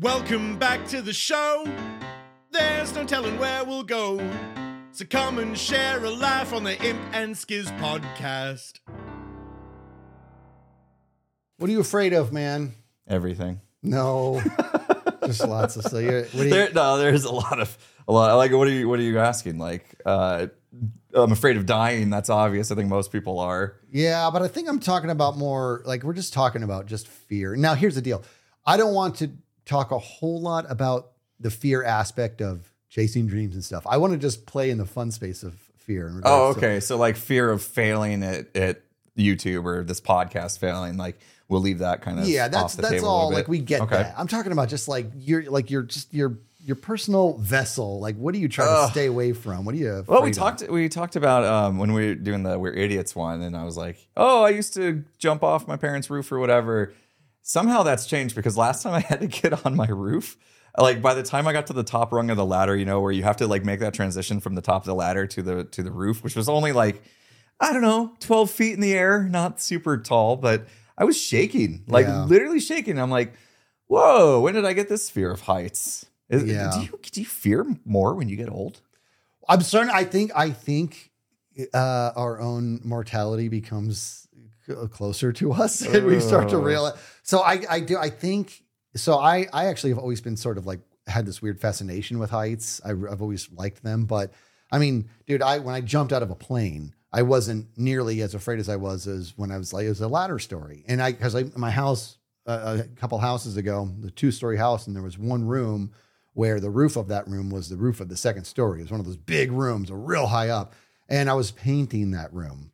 Welcome back to the show. There's no telling where we'll go. So come and share a laugh on the Imp and Skizz podcast. What are you afraid of, man? Everything. No, just lots of stuff. You're- What do you, There, no, there's a lot of a lot. Like, what are you? What are you asking? Like, uh, I'm afraid of dying. That's obvious. I think most people are. yeah, but I think I'm talking about more like we're just talking about just fear. Now, here's the deal. I don't want to talk a whole lot about the fear aspect of chasing dreams and stuff. I want to just play in the fun space of fear. Oh, to- okay. So like fear of failing at at YouTube or this podcast failing. Like, we'll leave that kind of yeah, that's that's all. Like we get Okay. that. I'm talking about just like you're like you're just your your personal vessel. Like, what are you trying Ugh. to stay away from? What are you? Well, we of? talked we talked about um, when we were doing the We're Idiots one, and I was like, oh, I used to jump off my parents' roof or whatever. Somehow that's changed because last time I had to get on my roof, like by the time I got to the top rung of the ladder, you know, where you have to like make that transition from the top of the ladder to the to the roof, which was only like I don't know, twelve feet in the air, not super tall, but I was shaking, like Yeah. literally shaking. I'm like, whoa, when did I get this fear of heights? Is- Yeah. Do you do you fear more when you get old? I'm certain. I think. I think uh, our own mortality becomes closer to us, and we start to realize. So I, I do. I think. So I, I actually have always been sort of like had this weird fascination with heights. I, I've always liked them, but I mean, dude, I when I jumped out of a plane, I wasn't nearly as afraid as I was as when I was like it was a ladder story, and I because I my house uh, a couple houses ago, the two story house, and there was one room where the roof of that room was the roof of the second story. It was one of those big rooms, real high up. And I was painting that room.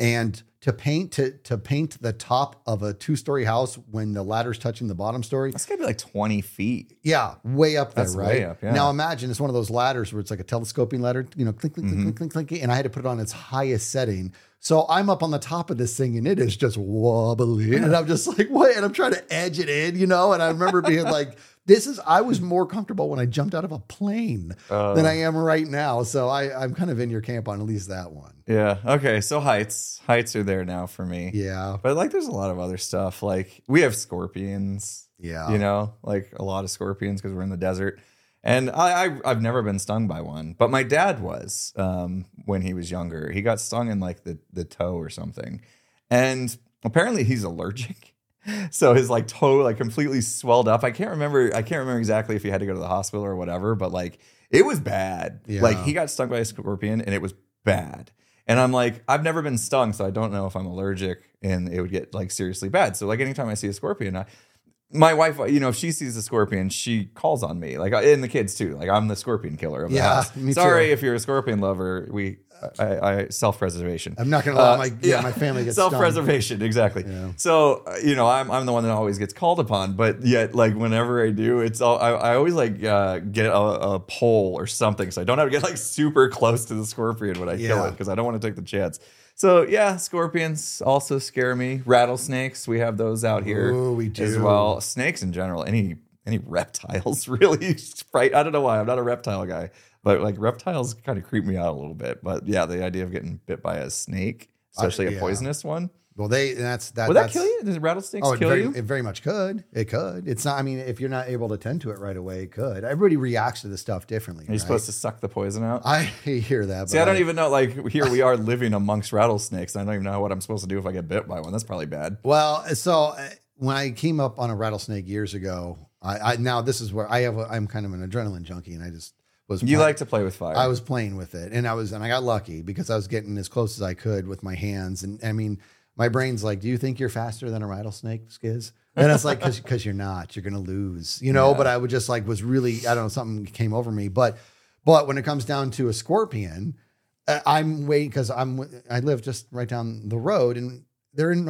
And to paint to to paint the top of a two story house when the ladder's touching the bottom story, That's gotta be like 20 feet. yeah, way up there, That's right? way up, yeah. Now imagine it's one of those ladders where it's like a telescoping ladder, you know, clink, clink, Mm-hmm. clink, clink, clink, clink, and I had to put it on its highest setting. So I'm up on the top of this thing and it is just wobbly. And I'm just like, what? And I'm trying to edge it in, you know? And I remember being like, this is, I was more comfortable when I jumped out of a plane Uh. than I am right now. So I, I'm kind of in your camp on at least that one. Yeah. Okay. So heights, heights are there now for me. Yeah. But like, there's a lot of other stuff. Like we have scorpions. Yeah. You know, like a lot of scorpions because we're in the desert. And I, I I've never been stung by one, but my dad was um, when he was younger. He got stung in like the the toe or something, and apparently he's allergic. So his like toe like completely swelled up. I can't remember. I can't remember exactly if he had to go to the hospital or whatever, but like it was bad. Yeah. Like he got stung by a scorpion and it was bad. And I'm like, I've never been stung, so I don't know if I'm allergic and it would get like seriously bad. So like anytime I see a scorpion, I, my wife, you know, if she sees a scorpion, she calls on me, like, and the kids too. Like, I'm the scorpion killer of the Yeah, house. Sorry too. if you're a scorpion lover. We, I, I self preservation. I'm not going to let my, yeah, my family get stung. self preservation, exactly. Yeah. So uh, you know, I'm I'm the one that always gets called upon, but yet, like, whenever I do, it's all I, I always like uh, get a, a pole or something, so I don't have to get like super close to the scorpion when I kill it because I don't want to take the chance. So yeah, scorpions also scare me. Rattlesnakes, we have those out here Ooh, we as well. Snakes in general, any any reptiles really fright. I don't know why I'm not a reptile guy, but like reptiles kind of creep me out a little bit. But yeah, the idea of getting bit by a snake, especially yeah. a poisonous one, Well, they, that's, that, would that kill you? Does rattlesnakes Oh, it kill very, you? it very much could. It could. It's not. I mean, if you're not able to tend to it right away, it could. Everybody reacts to this stuff differently. You're you supposed to suck the poison out? I hear that. See, I don't even know. Like here we are living amongst rattlesnakes. I don't even know what I'm supposed to do if I get bit by one. That's probably bad. Well, so uh, when I came up on a rattlesnake years ago, I, I now this is where I have. A, I'm kind of an adrenaline junkie, and I just was. You play- like to play with fire. I was playing with it, and I was, and I got lucky because I was getting as close as I could with my hands, and I mean, my brain's like, "Do you think you're faster than a rattlesnake, Skizz?" And it's like, "Cause, you're not. You're gonna lose, you know." Yeah. But I would just like was really, I don't know, something came over me. But, but when it comes down to a scorpion, uh, I'm waiting because I'm I live just right down the road, and they're in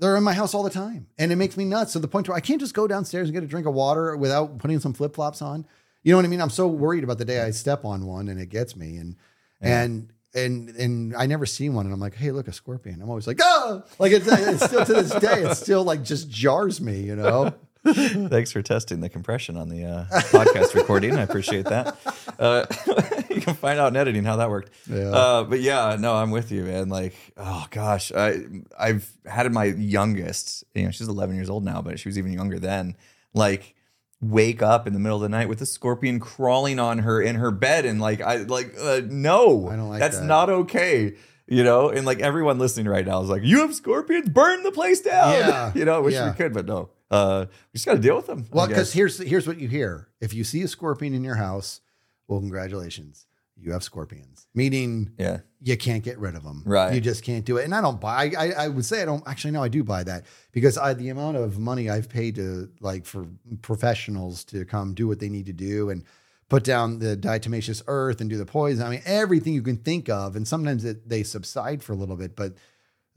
they're in my house all the time, and it makes me nuts to the point where I can't just go downstairs and get a drink of water without putting some flip flops on. You know what I mean? I'm so worried about the day I step on one and it gets me, and and and and I never see one, and I'm like, hey, look, a scorpion. I'm always like, oh, like it's, it's still to this day, it still like just jars me, you know. Thanks for testing the compression on the uh, podcast recording. I appreciate that. Uh, you can find out in editing how that worked. Yeah. Uh, but yeah, no, I'm with you, man. Like, oh gosh, I I've had my youngest. You know, she's 11 years old now, but she was even younger then. Like, wake up in the middle of the night with a scorpion crawling on her in her bed and like I like uh, no I don't like that's that. not okay you know and like everyone listening right now is like you have scorpions burn the place down Yeah, you know wish yeah. we could but no uh we just got to deal with them Well, because here's here's what you hear: if you see a scorpion in your house, well, congratulations, you have scorpions. Meaning, yeah you can't get rid of them. Right. You just can't do it. And I don't buy. I, I would say I don't actually. No, I do buy that because I the amount of money I've paid to like for professionals to come do what they need to do and put down the diatomaceous earth and do the poison. I mean, everything you can think of. And sometimes it, they subside for a little bit, but.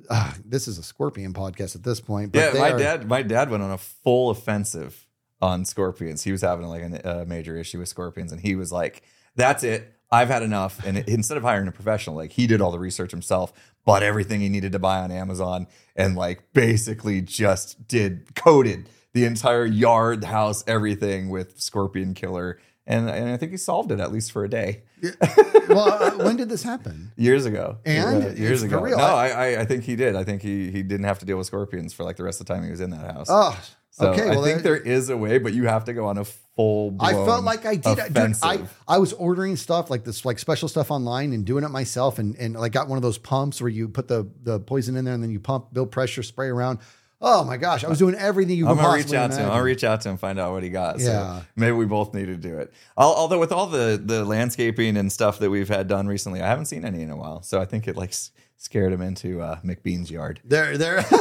Uh, this is a scorpion podcast at this point. But yeah my are- dad my dad went on a full offensive on scorpions he was having like a uh, major issue with scorpions and he was like that's it i've had enough and instead of hiring a professional like he did all the research himself bought everything he needed to buy on amazon and like basically just did coated the entire yard house everything with scorpion killer and, and i think he solved it at least for a day well, uh, when did this happen? years ago And? Yeah, years ago real. no I, I i think he did i think he he didn't have to deal with scorpions for like the rest of the time he was in that house Oh, so okay. Well, I think there- there is a way, but you have to go on a full. I felt like I did. Dude, I, I was ordering stuff like this, like special stuff online and doing it myself, and and like got one of those pumps where you put the the poison in there and then you pump, build pressure, spray around. Oh my gosh, I was doing everything you I'm gonna reach out to him. imagine. I'll reach out to him, find out what he got. So Yeah. maybe we both need to do it. Al- Although with all the the landscaping and stuff that we've had done recently, I haven't seen any in a while. So I think it like scared him into uh, McBean's yard. They're they're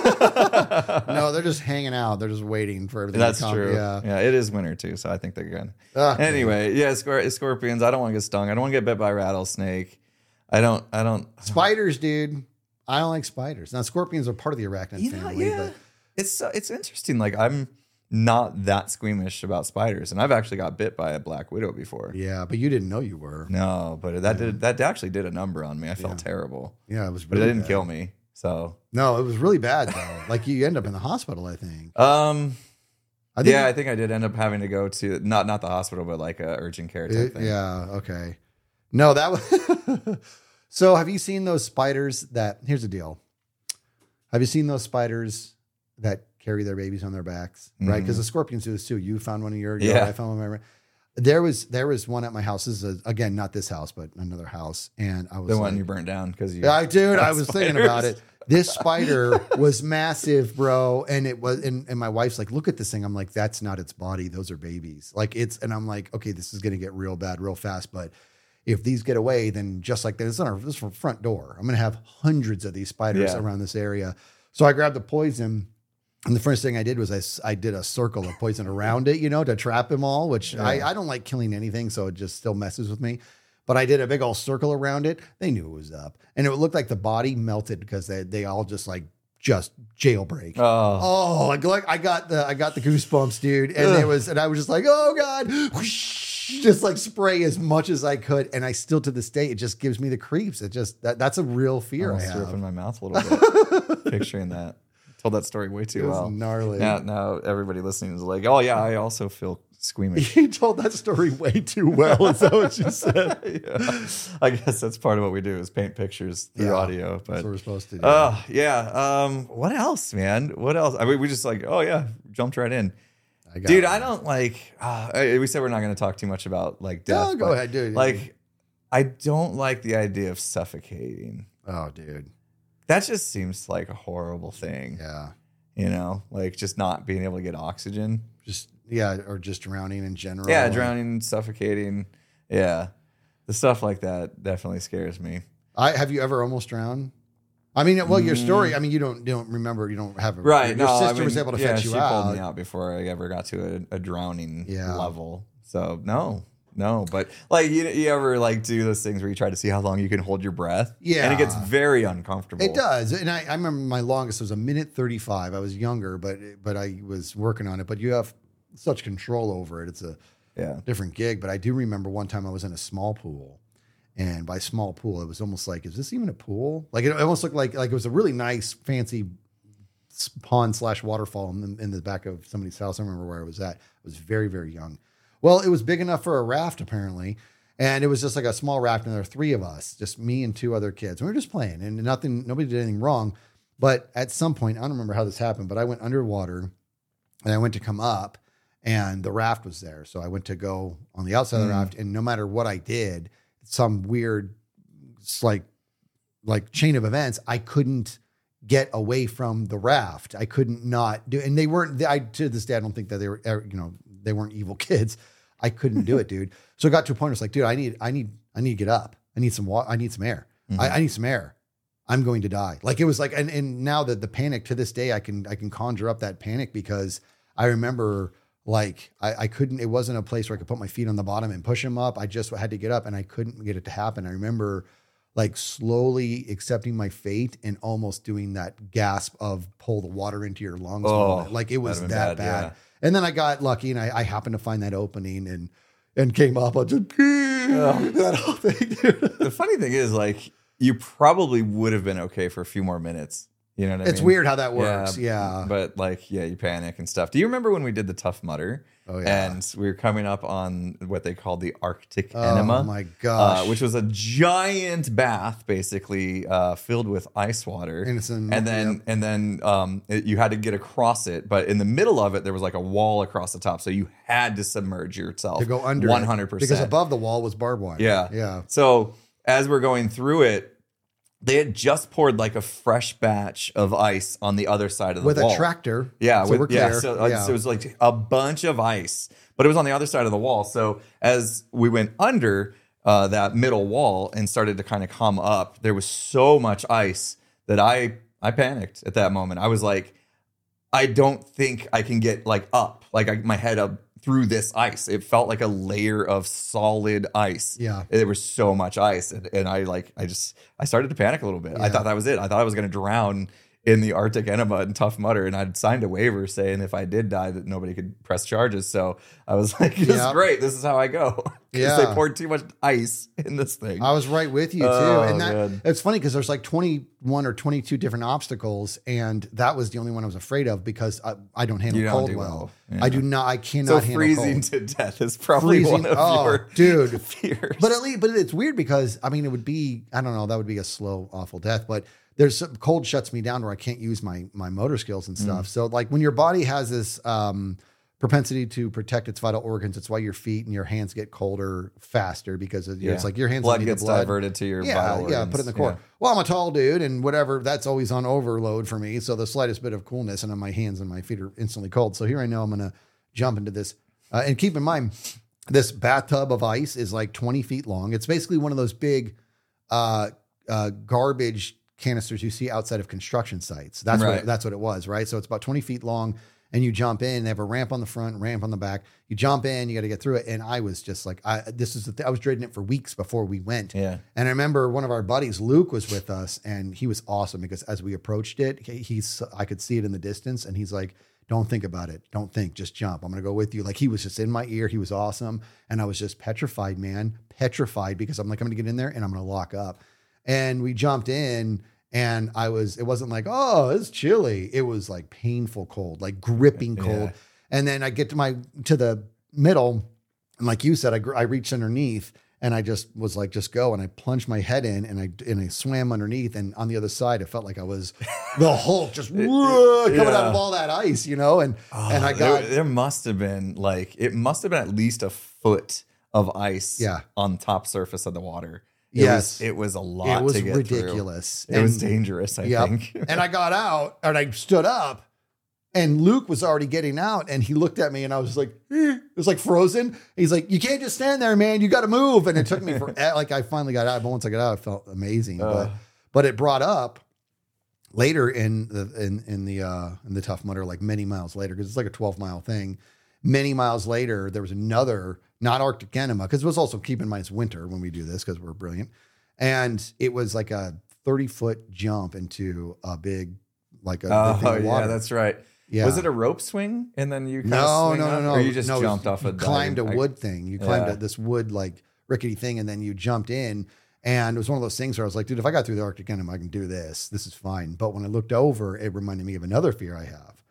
no, they're just hanging out. They're just waiting for everything. That's to come. true. Yeah. Yeah. it is winter too, so I think they're good. Okay. Anyway, yeah, scor- scorpions. I don't want to get stung. I don't want to get bit by a rattlesnake. I don't. I don't. Spiders, dude. I don't like spiders. Now scorpions are part of the arachnid You know, family, yeah. but It's uh, it's interesting. Like I'm not that squeamish about spiders, and I've actually got bit by a black widow before. yeah, but you didn't know you were. No, but that did that actually did a number on me. I felt terrible, Yeah, it was. but it didn't bad. kill me. So, No, it was really bad though. like you end up in the hospital. I think. um, I think yeah, I think I did end up having to go to not not the hospital, but like a urgent care type It- thing. yeah. Okay. No, that was. so, have you seen those spiders that? Here's the deal. Have you seen those spiders that carry their babies on their backs? Right, because the scorpions do this too. You found one of your. Mm-hmm. Yeah. I found one. Of my, there was there was one at my house. This is a, again not this house, but another house, and I was The like, one you burnt down because you. yeah, I dude, I was thinking about it. This spider was massive, bro, and it was. And, and my wife's like, "Look at this thing." I'm like, "That's not its body. Those are babies." Like it's, and I'm like, "Okay, this is gonna get real bad real fast." But if these get away, then just like that, it's on our this front door. I'm gonna have hundreds of these spiders Yeah. around this area. So I grabbed the poison. And the first thing I did was I, I did a circle of poison around it, you know, to trap them all, which I, I don't like killing anything. So it just still messes with me. But I did a big old circle around it. They knew it was up. And it looked like the body melted because they, they all just like, just jailbreak. Oh, Oh, like, like I got the I got the goosebumps, dude. And it was and I was just like, oh God. Just like spray as much as I could. And I still to this day, it just gives me the creeps. It just that, that's a real fear I almost threw up have. in my mouth a little bit. Picturing that. Told that story way too It was well. gnarly. Now, now everybody listening is like, oh yeah, I also feel squeamish. You told that story way too well. Is that what you said? yeah. I guess that's part of what we do is paint pictures through Yeah. audio. But That's what we're supposed to do. oh yeah, um, what else, man? What else? I mean, we just like, oh yeah, jumped right in, I got dude. it. I don't like. Uh, we said we're not going to talk too much about like death. No, go ahead, dude. Like, I don't like the idea of suffocating. oh, dude. That just seems like a horrible thing. Yeah. You know, like just not being able to get oxygen. Just yeah, or just drowning in general. Yeah, drowning, suffocating. Yeah, the stuff like that definitely scares me. I have you ever almost drowned? I mean, well, your story. I mean, you don't you don't remember. You don't have a Mm. Right. Your no, I sister mean, was able to yeah, fetch you she out. pulled me out before I ever got to a, a drowning Yeah. level. So no, no. But like you, you ever like do those things where you try to see how long you can hold your breath? Yeah. and it gets very uncomfortable. It does, and I, I remember my longest was a minute thirty-five. I was younger, but but I was working on it. But you have such control over it. It's a Yeah. different gig. But I do remember one time I was in a small pool, and by small pool, it was almost like, is this even a pool? Like it almost looked like like it was a really nice, fancy pond slash waterfall in the, in the back of somebody's house. I remember where I was at. I was very very young. Well, it was big enough for a raft apparently. And it was just like a small raft, and there were three of us, just me and two other kids. And we were just playing, and nothing, nobody did anything wrong. But at some point, I don't remember how this happened, but I went underwater and I went to come up, and the raft was there. So I went to go on the outside of the Mm. raft, and no matter what I did, some weird, like, like chain of events, I couldn't get away from the raft. I couldn't not do, and they weren't. I to this day, I don't think that they were, er, you know, they weren't evil kids. I couldn't do it, dude. So it got to a point where it's like, dude, I need, I need, I need to get up. I need some water. I need some air. I, I need some air. I'm going to die. Like it was like, and, and now that the panic to this day, I can, I can conjure up that panic because I remember like I, I couldn't, it wasn't a place where I could put my feet on the bottom and push them up. I just had to get up and I couldn't get it to happen. I remember like slowly accepting my fate and almost doing that gasp of pull the water into your lungs. Oh, like it was that bad. bad, yeah. And then I got lucky and I, I happened to find that opening and, and came up. I just, that whole thing, dude. The funny thing is, like, you probably would have been okay for a few more minutes. You know what I It's mean? weird how that works. Yeah. But like, yeah, you panic and stuff. Do you remember when we did the Tough Mudder? Oh, yeah. And we were coming up on what they called the Arctic Oh Enema. Oh my gosh. Uh, which was a giant bath, basically uh, filled with ice water, And and then yep. and then um, it- you had to get across it, but in the middle of it there was like a wall across the top, so you had to submerge yourself to go under one it, because above the wall was barbed wire. yeah. yeah. So as we're going through it, they had just poured like a fresh batch of ice on the other side of the wall. With wall. a tractor. Yeah, so with, we're yeah. So, uh, yeah. so it was like a bunch of ice, but it was on the other side of the wall. So as we went under uh, that middle wall and started to kind of come up, there was so much ice that I I panicked at that moment. I was like, I don't think I can get like up, like I, my head up through this ice. It felt like a layer of solid ice. Yeah. there was so much ice, and, and I like I just I started to panic a little bit. I thought that was it. I thought I was going to drown in the Arctic enema and Tough Mudder, and I'd signed a waiver saying if I did die that nobody could press charges. So I was like, "This Yeah. is great. This is how I go." Yeah. they poured too much ice in this thing. I was right with you too. Oh, and that man. it's funny because there's like 21 or 22 different obstacles, and that was the only one I was afraid of because I, I don't handle don't cold do well. well. Yeah. I do not. I cannot so handle freezing cold. to death is probably Freezing. one of oh, your dude. fears. But at least, but it's weird because I mean, it would be I don't know that would be a slow, awful death. But there's some, cold shuts me down where I can't use my my motor skills Mm. and stuff. So like when your body has this um, propensity to protect its vital organs, it's why your feet and your hands get colder faster because of, it's like your hands blood gets blood. diverted to your Yeah, yeah, organs. put it in the core. Yeah. Well, I'm a tall dude, and whatever. That's always on overload for me. So the slightest bit of coolness, and then my hands and my feet are instantly cold. So here I know I'm going to jump into this. Uh, and keep in mind, this bathtub of ice is like 20 feet long. It's basically one of those big uh, uh, garbage canisters you see outside of construction sites. That's what that's what it was, right? So it's about 20 feet long, and you jump in. They have a ramp on the front, ramp on the back. You jump in, you got to get through it. And I was just like, I this is the th- I was dreading it for weeks before we went. Yeah. And I remember one of our buddies, Luke, was with us, and he was awesome because as we approached it, he's I could see it in the distance, and he's like, "Don't think about it. Don't think. Just jump. I'm gonna go with you." Like he was just in my ear. He was awesome, and I was just petrified, man, petrified because I'm like, I'm gonna get in there and I'm gonna lock up. And we jumped in, and I was. It wasn't like, oh, it's chilly. It was like painful cold, like gripping cold. Yeah. And then I get to my to the middle, and like you said, I I reached underneath and I just was like, just go. And I plunged my head in and I and I swam underneath. And on the other side, it felt like I was the Hulk just whoa, coming out of all that ice, you know. And ah, and I Oh, got there, there must have been like it must have been at least a foot of ice Yeah. on top surface of the water. It Yes. was, it was a lot. it was to get ridiculous. Through. It was dangerous. I Yep. think. and I got out and I stood up. And Luke was already getting out, and he looked at me, and I was like, eh. it was like frozen. He's like, "You can't just stand there, man. You got to move." And it took me for like I finally got out, but once I got out, I felt amazing. but but it brought up later in the in in the uh in the tough mudder like many miles later because it's like a 12 mile thing many miles later there was another not arctic enema because it was also keep in mind it's winter when we do this because we're brilliant and it was like a 30 foot jump into a big like a big Oh thing of yeah, that's right. yeah Was it a rope swing and then you kind no of no no no or you just no, jumped off you a climbed a wood thing you climbed Yeah. a, this wood like rickety thing and then you jumped in and it was one of those things where I was like, dude, if I got through the Arctic enema, I can do this. This is fine. But when I looked over, it reminded me of another fear I have.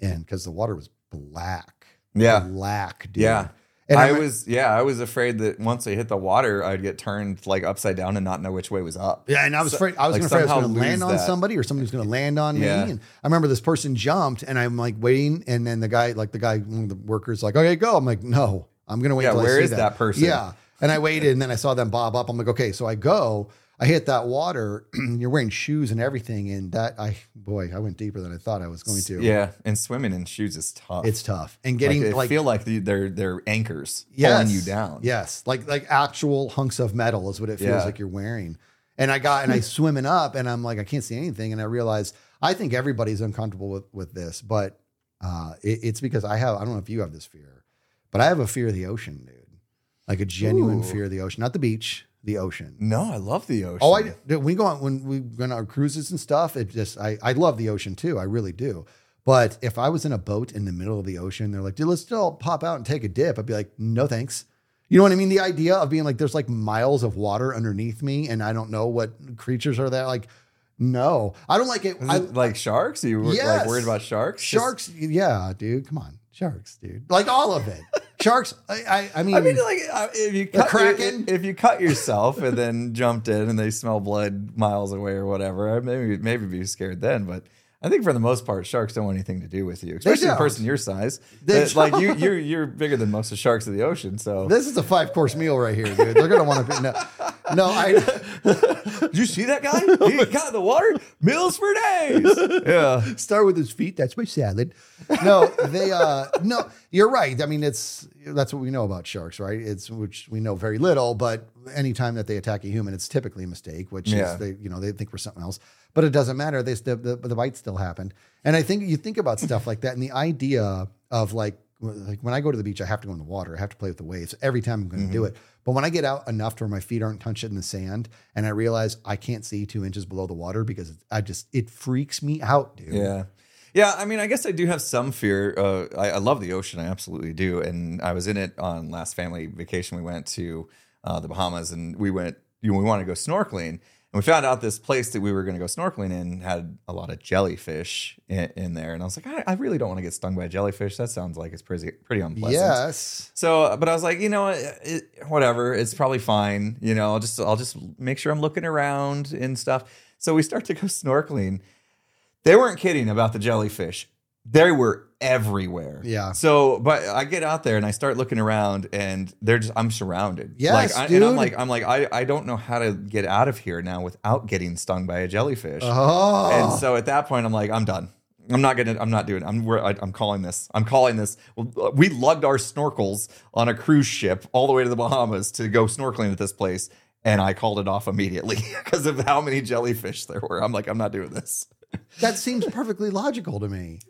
And because the water was black. Yeah. Black, dude. Yeah. And I was yeah, I was afraid that once I hit the water, I'd get turned like upside down and not know which way was up. Yeah, and I was So- afraid I was like, gonna afraid I was going to land on that. somebody or somebody was going to land on Yeah. me. And I remember this person jumped, and I'm like waiting, and then the guy, like the guy, one of the workers, like, okay, go. I'm like, no, I'm going to wait. Yeah, see is that person? Yeah, and I waited, and then I saw them bob up. I'm like, okay, so I go. I hit that water. you're wearing shoes and everything, and that I boy, I went deeper than I thought I was going to. Yeah, and swimming in shoes is tough. it's tough, and like, getting I like, feel like they're they're anchors yes, pulling you down. Yes, like like actual hunks of metal is what it feels Yeah. like you're wearing. And I got and I swimming up, and I'm like, I can't see anything, and I realize I think everybody's uncomfortable with with this, but uh, it, it's because I have I don't know if you have this fear, but I have a fear of the ocean, dude, like a genuine Ooh. fear of the ocean, not the beach, the ocean. No, I love the ocean. Oh, I we go on when we go on our cruises and stuff. It just I I love the ocean too. I really do. But if I was in a boat in the middle of the ocean, they're like, dude, let's still pop out and take a dip. I'd be like, no, thanks. You know what I mean? The idea of being like, there's like miles of water underneath me, and I don't know what creatures are there. Like, no, I don't like it. I, it like sharks? Are you Yes. like worried about sharks? Just- sharks, yeah, dude, come on, sharks, dude, like all of it. sharks. I, I, I mean, I mean, like uh, if you cut Kraken? if, if you cut yourself and then jumped in and they smell blood miles away or whatever, I'd maybe maybe be scared then. But I think for the most part, sharks don't want anything to do with you, especially a person your size. They That, like you, you're you're bigger than most of the sharks of the ocean. So this is a five course meal right here, dude. They're gonna want to be no, no. I did you see that guy? He got in the water, meals for days. Yeah, start with his feet. That's my salad. No, they uh no, you're right. I mean, it's that's what we know about sharks, right? It's which we know very little, but anytime that they attack a human, it's typically a mistake, which Yeah. is they, you know, they think we're something else. But it doesn't matter. They the, the the bite still happened. And I think you think about stuff like that and the idea of like like when I go to the beach, I have to go in the water. I have to play with the waves every time I'm going to do Mm-hmm. it. But when I get out enough to where my feet aren't touching the sand, and I realize I can't see two inches below the water because I just it freaks me out, dude. Yeah. Yeah, I mean, I guess I do have some fear. Uh, I, I love the ocean, I absolutely do. And I was in it on last family vacation. We went to uh, the Bahamas, and we went. You know, we wanted to go snorkeling, and we found out this place that we were going to go snorkeling in had a lot of jellyfish in, in there. And I was like, I, I really don't want to get stung by a jellyfish. That sounds like it's pretty pretty unpleasant. Yes. So, but I was like, you know, what, it, whatever, it's probably fine. You know, I'll just I'll just make sure I'm looking around and stuff. So we start to go snorkeling. They weren't kidding about the jellyfish. They were everywhere. Yeah. So, but I get out there and I start looking around, and they're just I'm surrounded. Yes, like, I, and I'm like I'm like I I don't know how to get out of here now without getting stung by a jellyfish. Oh. And so at that point, I'm like, I'm done. I'm not gonna. I'm not doing. It. I'm. We're, I, I'm calling this. I'm calling this. We lugged our snorkels on a cruise ship all the way to the Bahamas to go snorkeling at this place, and I called it off immediately because of how many jellyfish there were. I'm like, I'm not doing this. That seems perfectly logical to me.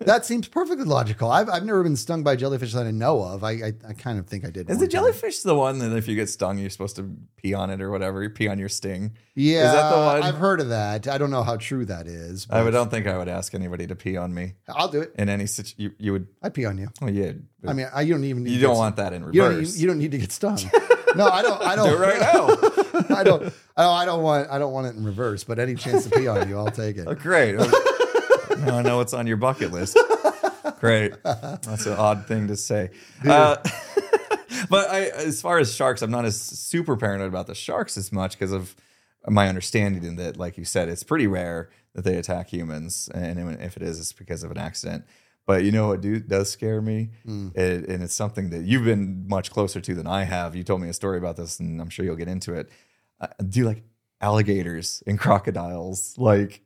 That seems perfectly logical. I've, I've never been stung by a jellyfish that I know of. I I, I kind of think I did. Is the time. jellyfish the one that if you get stung, you're supposed to pee on it or whatever? You pee on your sting. Yeah, Is that the one? I've heard of that. I don't know how true that is. I would, don't think I would ask anybody to pee on me I'll do it. in any situation. You, you would. I'd pee on you. Oh yeah. I mean, I, you don't even. Need you to don't want that in You don't. reverse. You, you don't need to get stung. no, I don't. I don't. Do it right now. I don't. I don't. I don't want. I don't want it in reverse. But any chance to pee on you, I'll take it. Oh, great. now I know what's on your bucket list. Great. That's an odd thing to say. Uh, but I, as far as sharks, I'm not as super paranoid about the sharks as much because of my understanding in that, like you said, it's pretty rare that they attack humans. And if it is, it's because of an accident. But you know what do, does scare me? It, and it's something that you've been much closer to than I have. You told me a story about this, and I'm sure you'll get into it. Uh, do you like alligators and crocodiles? Like,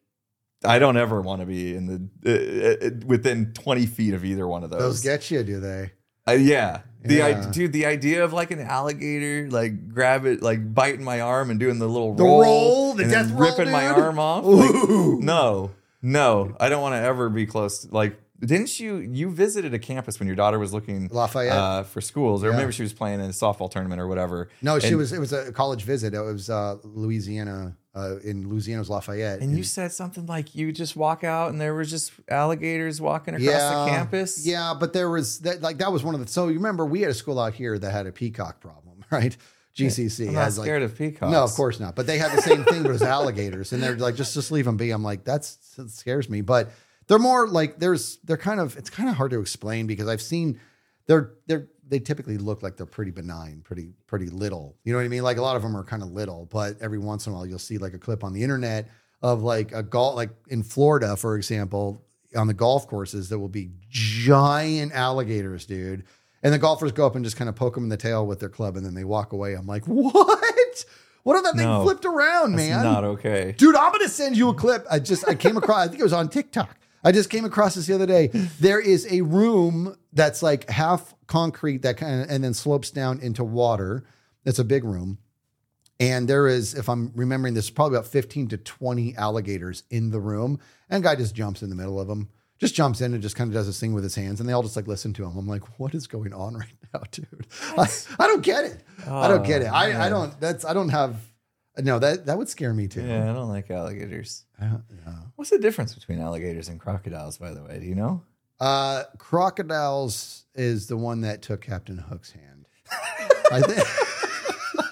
I don't ever want to be in the uh, uh, within 20 feet of either one of those. Those get you, do they? Uh, yeah. The Yeah. I, dude, the idea of like an alligator, like grab it, like biting my arm and doing the little The roll, roll, the death roll, ripping my arm off. Like, no, no, I don't want to ever be close. To, like, didn't you? You visited a campus when your daughter was looking Lafayette. uh, for schools, or Yeah. maybe she was playing in a softball tournament or whatever. No, she And- was. It was a college visit. It was uh, Louisiana. Uh, in Louisiana's Lafayette. And you said something like you just walk out and there was just alligators walking across the campus. Yeah, but there was that like that was one of the. So you remember we had a school out here that had a peacock problem, right? GCC I'm not has like scared of peacocks. no, of course not. But they had the same thing, but it was alligators, and they're like just just leave them be. I'm like that's that scares me, but they're more like there's they're kind of it's kind of hard to explain because I've seen they're they're they typically look like they're pretty benign, pretty pretty little. You know what I mean? Like a lot of them are kind of little, but every once in a while you'll see like a clip on the internet of like a golf, like in Florida, for example, on the golf courses, there will be giant alligators, dude. And the golfers go up and just kind of poke them in the tail with their club, and then they walk away. I'm like, what? What if that thing No, flipped around, That's man? not okay. Dude, I'm gonna send you a clip. I just I came across. I think it was on TikTok. I just came across this the other day. There is a room that's like half concrete that kind of and then slopes down into water. It's a big room. And there is, if I'm remembering this, probably about 15 to 20 alligators in the room. And guy just jumps in the middle of them, just jumps in and just kind of does this thing with his hands. And they all just like listen to him. I'm like, what is going on right now, dude? I, I don't get it. I don't get it. Oh, I, I oh. don't, that's, I don't have, no, that, that would scare me too. Yeah, I don't like alligators. I don't- yeah. What's the difference between alligators and crocodiles, by the way? Do you know? Uh, crocodiles is the one that took Captain Hook's hand. I think.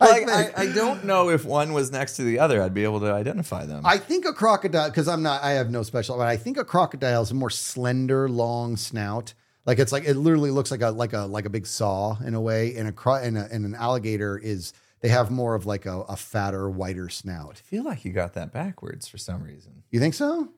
I, Like, think I, I don't know if one was next to the other. I'd be able to identify them. I think a crocodile because I'm not. I have no special. But I think a crocodile is a more slender, long snout. Like it's like it literally looks like a like a like a big saw in a way. And a cro- and, a, and an alligator is they have more of like a, a fatter, whiter snout. I feel like you got that backwards for some reason. You think so?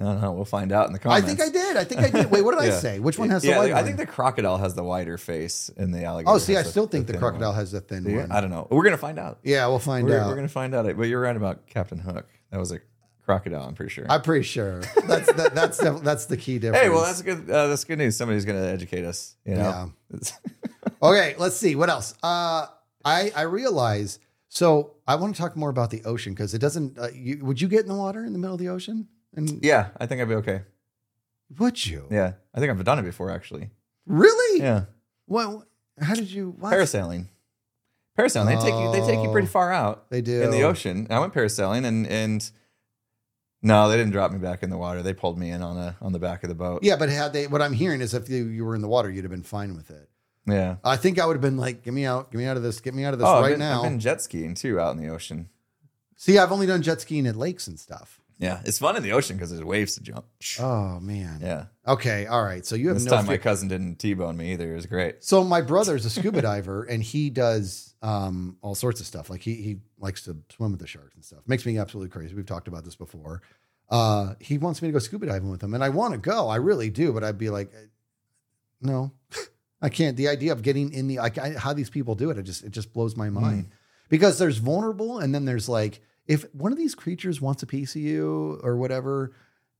I don't know. We'll find out in the comments. I think I did. I think I did. Wait, what did I say? Which one has the yeah, white I think the crocodile has the wider face, and the alligator. oh, see, I has the- still think the, thin crocodile one. has the thin one. I don't know. We're gonna find out. Yeah, we'll find We're, out. we're gonna find out. it. But you're right about Captain Hook. That was a crocodile. I'm pretty sure. I'm pretty sure that's that, that's def- that's the key difference. hey, well, that's good. Uh, that's good news. Somebody's gonna educate us. You know. okay. Let's see what else. Uh, I I realize. So I want to talk more about the ocean because it doesn't. Uh, you, would you get in the water in the middle of the ocean? And yeah, I think I'd be okay. would you? Yeah, I think I've done it before actually. Really? Yeah, What? How did you? What? parasailing. Parasailing. They take you. They take you pretty Oh, far out. They do in the ocean. I went parasailing and and no, they didn't drop me back in the water. They pulled me in on a on the back of the boat. Yeah, but had they? What I'm hearing is if you, you were in the water, you'd have been fine with it. Yeah. I think I would have been like, "Get me out! Get me out of this! Get me out of this Oh, I've right been, now!" I've been jet skiing too out in the ocean. See, I've only done jet skiing at lakes and stuff. Yeah, it's fun in the ocean because there's waves to jump. Oh man. Yeah. Okay. All right. So you have This no time fear. my cousin didn't T-bone me either. It was great. So my brother's a scuba diver and he does um, all sorts of stuff. Like he he likes to swim with the sharks and stuff. Makes me absolutely crazy. We've talked about this before. Uh, he wants me to go scuba diving with him, and I want to go. I really do, but I'd be like, no, I can't. The idea of getting in the like I, how these people do it, it just it just blows my hmm. mind because there's vulnerable, and then there's like if one of these creatures wants a piece of you or whatever.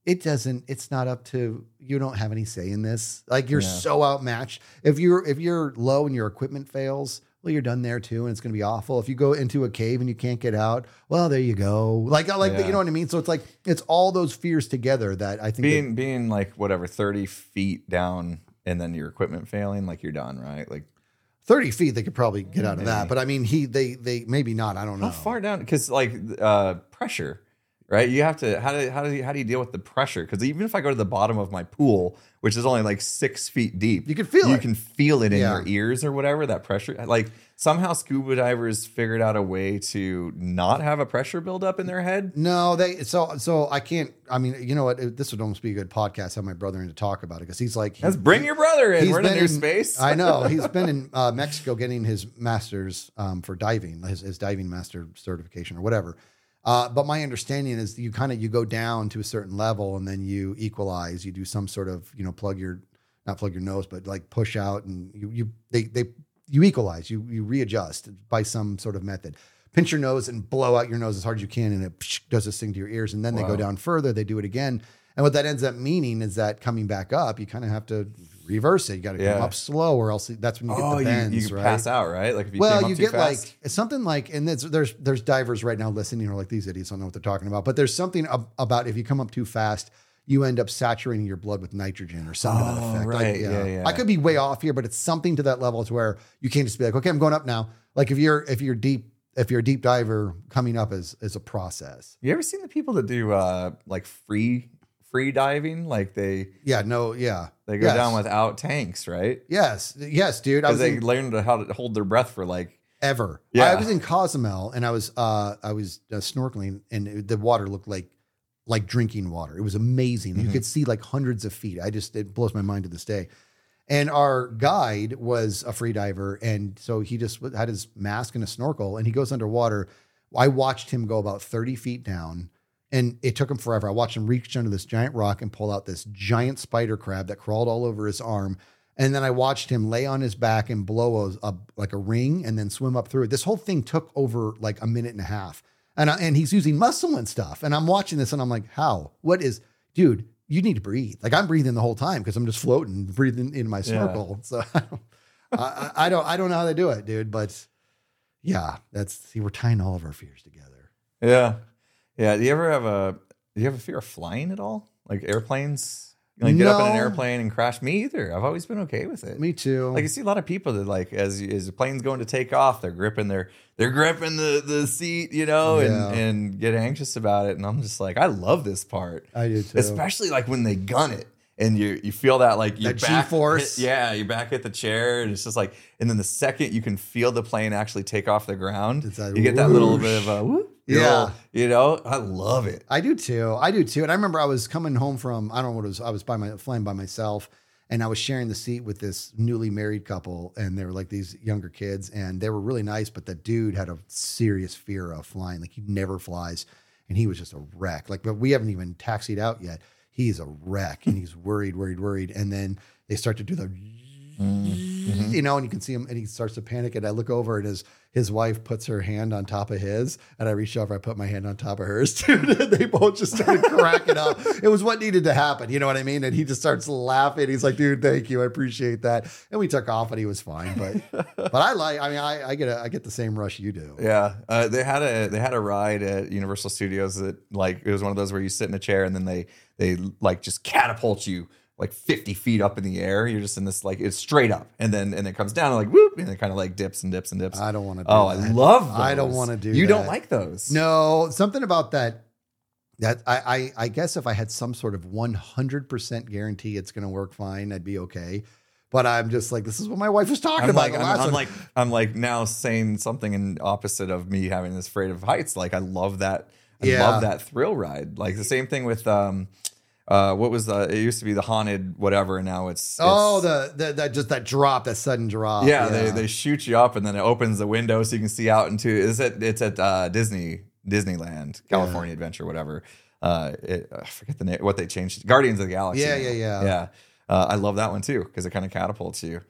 It doesn't. It's not up to you. Don't have any say in this. Like you're Yeah. so outmatched. If you're if you're low and your equipment fails, well, you're done there too, and it's going to be awful. If you go into a cave and you can't get out, well, there you go. Like I like Yeah. you know what I mean. So it's like it's all those fears together that I think. that- Being being like whatever 30 feet down and then your equipment failing, like you're done, right? Like 30 feet they could probably get out of that but i mean he they they maybe not i don't know how far down? Because like uh, pressure, right? You have to how do how do you, how do you deal with the pressure? Because even if I go to the bottom of my pool, which is only like six feet deep, You can feel you it. can feel it in Yeah. your ears or whatever. That pressure, like somehow scuba divers figured out a way to not have a pressure buildup in their head. no they so so i can't i mean you know what this would almost be a good podcast have my brother in to talk about it because he's like Let's bring your brother in. We're in a space. I know he's been in uh, Mexico getting his master's um, for diving, his, his diving master certification or whatever. Uh, but my understanding is you kind of you go down to a certain level and then you equalize. You do some sort of you know plug your not plug your nose, but like push out and you you they they you equalize. You you readjust by some sort of method. Pinch your nose and blow out your nose as hard as you can, and it psh, does this thing to your ears. And then they go down further. They do it again. And what that ends up meaning is that coming back up, you kind of have to reverse it. You got to come up slow, or else that's when you get oh, the bends, you can right? pass out, right? Like if you well, you get fast. like something like, and there's, there's there's divers right now listening who are like these idiots don't know what they're talking about. But there's something ab- about if you come up too fast, you end up saturating your blood with nitrogen or something to that Oh, effect. Right. Yeah, yeah. I could be way off here, but it's something to that level to where you can't just be like, okay, I'm going up now. Like if you're if you're deep if you're a deep diver, coming up is is a process. You ever seen the people that do uh like free free diving? Like they Yeah, no, yeah. they go Yes. down without tanks, right? Yes, yes, dude. Because they in- learn to how to hold their breath for like ever. Yeah. I was in Cozumel and I was uh I was uh, snorkeling and it- the water looked like like drinking water. It was amazing. You Mhm. could see like hundreds of feet. I just it blows my mind to this day. And our guide was a free diver, and so he just had his mask and a snorkel, and he goes underwater. I watched him go about thirty feet down, and it took him forever. I watched him reach under this giant rock and pull out this giant spider crab that crawled all over his arm. And then I watched him lay on his back and blow a, a like a ring and then swim up through it. This whole thing took over like a minute and a half. And I, and he's using muscle and stuff. And I'm watching this and I'm like, how? What is, dude? You need to breathe. Like I'm breathing the whole time because I'm just floating, breathing in my snorkel. So I don't, I, I don't, I don't know how they do it, dude. But yeah, that's see, we're tying all of our fears together. Yeah. Yeah. Do you ever have a do you have a fear of flying at all? Like airplanes? Like get up in an airplane and crash? Me either. I've always been okay with it. Me too. Like you see a lot of people that like as as the plane's going to take off, they're gripping their they're gripping the the seat, you know, Yeah. and and get anxious about it. And I'm just like, I love this part, I do too. especially like when they gun it and you you feel that like your That back G-force. hit- yeah, you back at the chair, and it's just like, and then the second you can feel the plane actually take off the ground, that you get that little bit of a whoop, Yeah. little- you know, I love it. I do too. I do too. And I remember I was coming home from I don't know what it was. I was by my flying by myself, and I was sharing the seat with this newly married couple, and they were like these younger kids, and they were really nice. But the dude had a serious fear of flying. Like he never flies, and he was just a wreck. Like, but we haven't even taxied out yet. He's a wreck, and he's worried, worried, worried. And then they start to do the. Mm-hmm. You know, and you can see him, and he starts to panic. And I look over, and his his wife puts her hand on top of his, and I reach over, I put my hand on top of hers. Dude, they both just started cracking up. It was what needed to happen. You know what I mean? And he just starts laughing. He's like, "Dude, thank you, I appreciate that." And we took off, and he was fine. But but I like. I mean, I, I get a, I get the same rush you do. Yeah, uh, they had a they had a ride at Universal Studios that like it was one of those where you sit in a chair and then they they like just catapult you like 50 feet up in the air. You're just in this like it's straight up and then and it comes down and like whoop and it kind of like dips and dips and dips. I don't want to. do oh, I love. Those. I don't wanna do You don't like those? No, something about that. That I, I I guess if I had some sort of one hundred percent guarantee it's going to work fine, I'd be okay. But I'm just like, this is what my wife was talking I'm about. like I'm, last I'm like I'm like now saying something in opposite of me having this afraid of heights. Like I love that. I Yeah. love that thrill ride. Like the same thing with um, uh, what was the? It used to be the haunted whatever, and now it's, oh, the, the that just that drop, that sudden drop. yeah, They, they shoot you up and then it opens the window so you can see out into is it it's at uh, Disney Disneyland California Adventure whatever uh it, I forget the name what they changed Guardians of the Galaxy Yeah, yeah, yeah. yeah uh, I love that one too because it kind of catapults you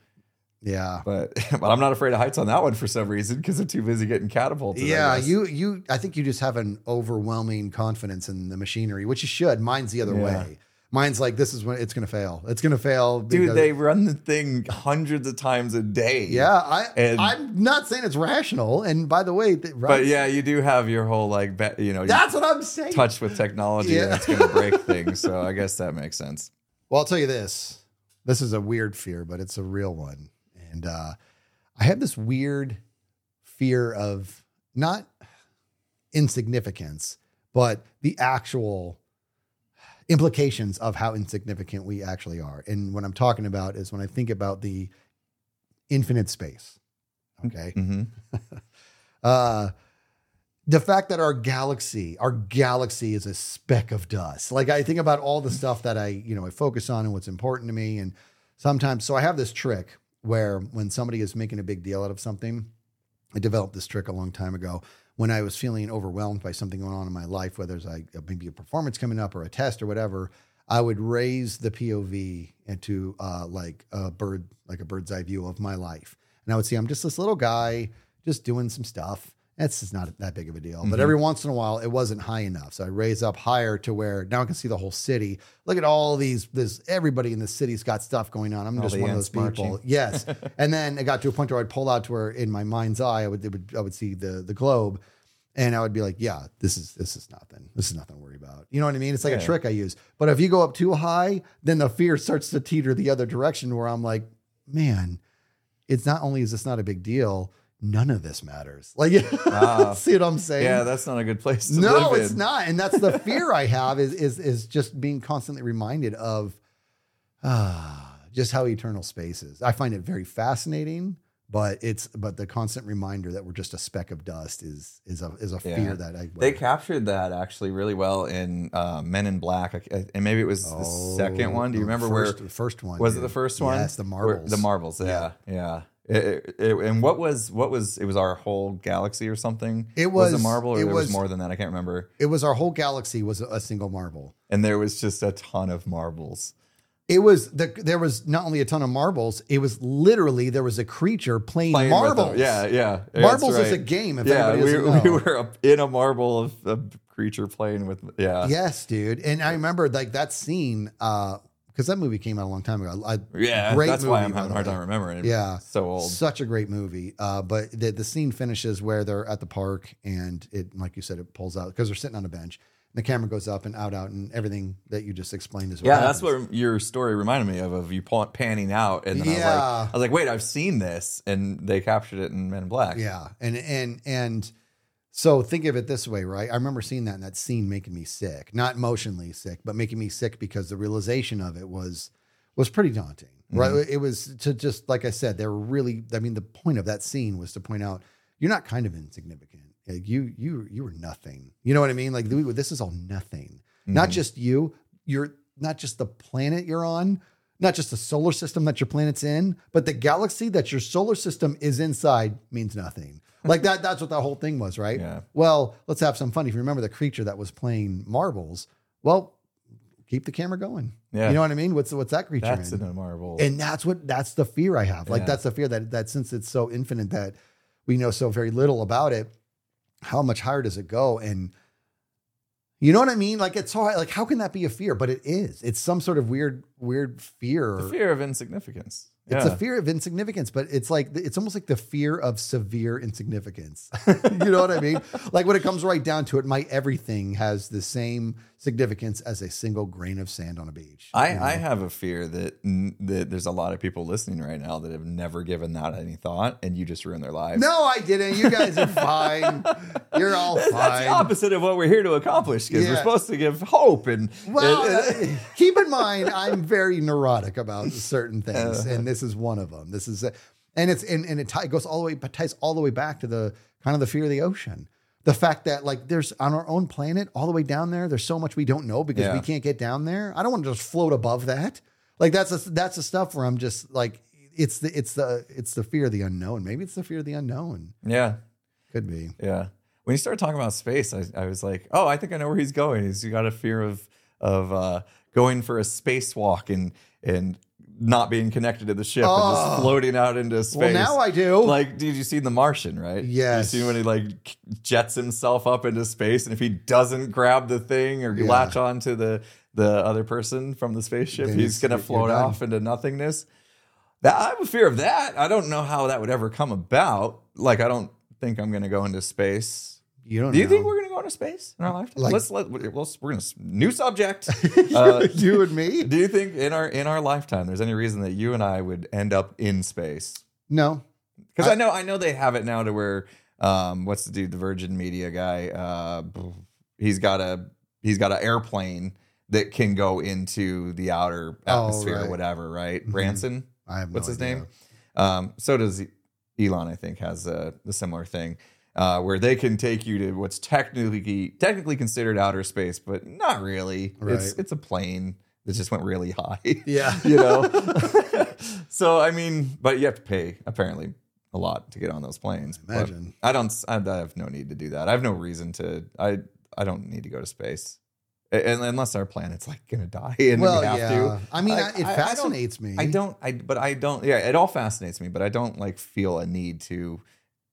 yeah. but but I'm not afraid of heights on that one for some reason because I'm too busy getting catapulted Yeah, you you I think you just have an overwhelming confidence in the machinery, which you should. Mine's the other Yeah. way. Mine's like this is when it's going to fail. It's going to fail. dude they run the thing hundreds of times a day Yeah, I And- I'm not saying it's rational. And by the way, th- right, but yeah you do have your whole like be, you know that's what I'm saying. touch with technology Yeah. that's going to break things so I guess that makes sense Well, I'll tell you this. This is a weird fear, but it's a real one. And uh, I have this weird fear of not insignificance, but the actual implications of how insignificant we actually are. And what I'm talking about is when I think about the infinite space. Okay. hmm uh the fact that our galaxy our galaxy is a speck of dust like i think about all the stuff that i you know i focus on and what's important to me and sometimes so i have this trick where when somebody is making a big deal out of something i developed this trick a long time ago when i was feeling overwhelmed by something going on in my life whether it's like maybe a performance coming up or a test or whatever i would raise the pov into uh, like a bird like a bird's eye view of my life and i would see i'm just this little guy just doing some stuff. It's just not that big of a deal. But every once in a while, it wasn't high enough. So I raise up higher to where now I can see the whole city. Look at all these, this everybody in the city's got stuff going on. I'm All just one of those people. marching. Yes. and then it got to a point where I'd pull out to where in my mind's eye, I would, would I would see the the globe. And I would be like, yeah, this is this is nothing. This is nothing to worry about. You know what I mean? It's like a trick I use. But if you go up too high, then the fear starts to teeter the other direction where I'm like, man, it's not only is this not a big deal, none of this matters. Like, Ah. see what I'm saying? Yeah, that's not a good place to no, it's in. not, and that's the fear I have is is is just being constantly reminded of ah, just how eternal space is. I find it very fascinating, but it's but the constant reminder that we're just a speck of dust is is a is a Yeah. fear that I They captured that actually really well in uh, Men in Black, and maybe it was the second one. Do you Oh, remember first, where the first one? was it? The first one? Yes, the Where- marbles. the marbles. Yeah, yeah. It- it- it- and what was what was it? Was our whole galaxy or something? It a was- a marble, or it there was, was- more than that. I can't remember. It was our whole galaxy was a, single marble. And there was just a ton of marbles. It was the there was not only a ton of marbles. It was literally there was a creature playing, Playing marbles. Yeah, yeah. Marbles is a game. If yeah, we, we were in a marble of a creature playing with. Yeah, Yes, dude. And I remember like that scene uh, because that movie came out a long time ago. I, yeah. great that's why I'm having a hard time remembering it. Yeah. so old. Such a great movie. Uh, but the, the scene finishes where they're at the park and it, like you said, it pulls out because they're sitting on a bench. And the camera goes up and out, out, and everything that you just explained is what Yeah, that's what your story reminded me of of you panning out, and then I was Yeah. like, I was like, wait, I've seen this, and they captured it in Men in Black. Yeah, and and and so think of it this way, right? I remember seeing that and that scene making me sick, not emotionally sick, but making me sick because the realization of it was was pretty daunting, right? Mm-hmm. It was to just like I said, they were really. I mean, the point of that scene was to point out you're not kind of insignificant. Like you you you were nothing. You know what I mean? Like this is all nothing. Not Mhm. just you. You're not just the planet you're on. Not just the solar system that your planet's in, but the galaxy that your solar system is inside means nothing. Like that, that's what that whole thing was, right? Yeah. Well, let's have some fun. If you remember the creature that was playing marbles, well, keep the camera going. Yeah. You know what I mean? What's what's that creature that's in? a marble. And that's what that's the fear I have. Like Yeah. that's the fear that that since it's so infinite that we know so very little about it, how much higher does it go? And you know what I mean? Like it's so high, like how can that be a fear? But it is. It's some sort of weird, weird fear. the fear of insignificance. It's yeah. a fear of insignificance, but it's like it's almost like the fear of severe insignificance. you know what I mean? Like when it comes right down to it, my everything has the same significance as a single grain of sand on a beach. I, you know? I have a fear that that there's a lot of people listening right now that have never given that any thought, and you just ruin their lives. no, I didn't. You guys are fine. You're all That's, that's the opposite of what we're here to accomplish because we're supposed to give hope and Well, and- uh, keep in mind, I'm very neurotic about certain things, Uh-huh. and this is one of them. This is, a, and it's and, and it tie, goes all the way, but ties all the way back to the kind of the fear of the ocean. The fact that like there's on our own planet, all the way down there, there's so much we don't know because Yeah. we can't get down there. I don't want to just float above that. Like that's a, that's the stuff where I'm just like, it's the it's the it's the fear of the unknown. Maybe it's the fear of the unknown. yeah, Could be. yeah. When you started talking about space, I, I was like, oh, I think I know where he's going. He's got a fear of of uh, going for a spacewalk and and not being connected to the ship and Oh. just ah. floating out into space. Well, now I do. Like, did you see The Martian, right? Yes. You see when he like jets himself up into space, and if he doesn't grab the thing or Yeah. latch onto the the other person from the spaceship, Then he's gonna float off into nothingness. That I have a fear of that. I don't know how that would ever come about. Like, I don't think I'm gonna go into space. You don't. Do you know. think we're gonna go into space in our lifetime? Like- let's let let's, we're gonna new subject. Uh, you and me? do you think in our in our lifetime there's any reason that you and I would end up in space? No. Because I- I, know I know they have it now to where um what's the dude the Virgin Media guy uh he's got a he's got an airplane that can go into the outer Oh, atmosphere or whatever right Mhm. Branson I have no what's his idea. name um so does Elon I think has a, a similar thing uh, where they can take you to what's technically technically considered outer space but not really it's Right. it's a plane that just went really high Yeah. you know so i mean but you have to pay apparently a lot to get on those planes But Imagine. i don't I, I have no need to do that i have no reason to i i don't need to go to space and unless our planet's like gonna die and well, we have yeah. to I mean, Like, it I- I fascinates me. i don't i but i don't yeah it all fascinates me but i don't like feel a need to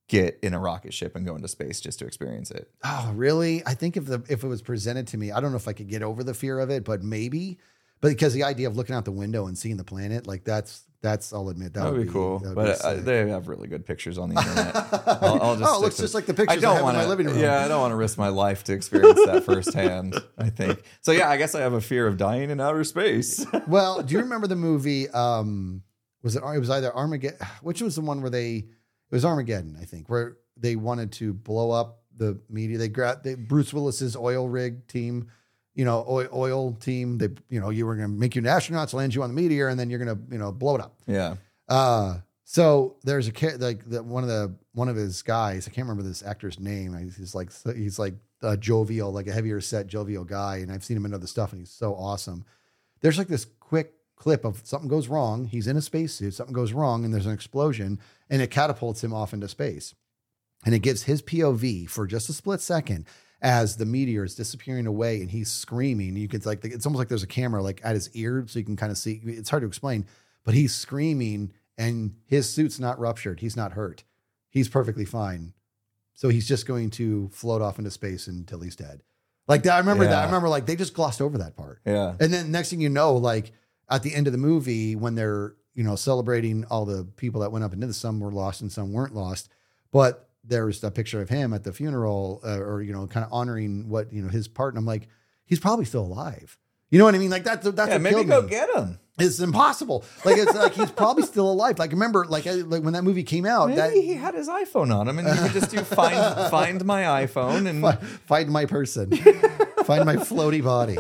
get in a rocket ship and go into space just to experience it Oh, really? I think if the if it was presented to me, I don't know if I could get over the fear of it, but maybe. But because the idea of looking out the window and seeing the planet, like that's that's I'll admit that, would be cool would but be uh, they have really good pictures on the internet I'll, I'll just oh, it looks to- just like the pictures I, don't have want in my living room. Yeah, I don't want to risk my life to experience that firsthand. I think so. Yeah, I guess I have a fear of dying in outer space. Well, do you remember the movie? Um, was it? It was either Armageddon. Which was the one where they? It was Armageddon, I think, where they wanted to blow up the media. They grabbed they, Bruce Willis's oil rig team, you know, oil, oil team. They, you know, you were going to make you an astronauts, land you on the meteor, and then you're going to, you know, blow it up. yeah, Uh, So there's a ca- like the, one of the one of his guys. I can't remember this actor's name. He's like he's like a jovial, like a heavier set jovial guy, and I've seen him in other stuff, and he's so awesome. There's like this quick clip of something goes wrong. He's in a spacesuit. Something goes wrong, and there's an explosion, and it catapults him off into space, and it gives his POV for just a split second as the meteor is disappearing away, and he's screaming. You can like it's almost like there's a camera like at his ear, so you can kind of see. It's hard to explain, but he's screaming and his suit's not ruptured. He's not hurt. He's perfectly fine. So he's just going to float off into space until he's dead. Like that. I remember that. I remember like they just glossed over that part. Yeah. And then next thing you know, like at the end of the movie, when they're, you know, celebrating all the people that went up into the some were lost and some weren't lost. But there's a picture of him at the funeral uh, or, you know, kind of honoring what, you know, his part. And I'm like, he's probably still alive. You know what I mean? Like that's, that's Yeah, maybe killed go me. get him. It's impossible. Like it's like he's probably still alive. Like remember, like I, like when that movie came out, Maybe that he had his iPhone on him, and you could just do find find my iPhone and fi- find my person, find my floaty body.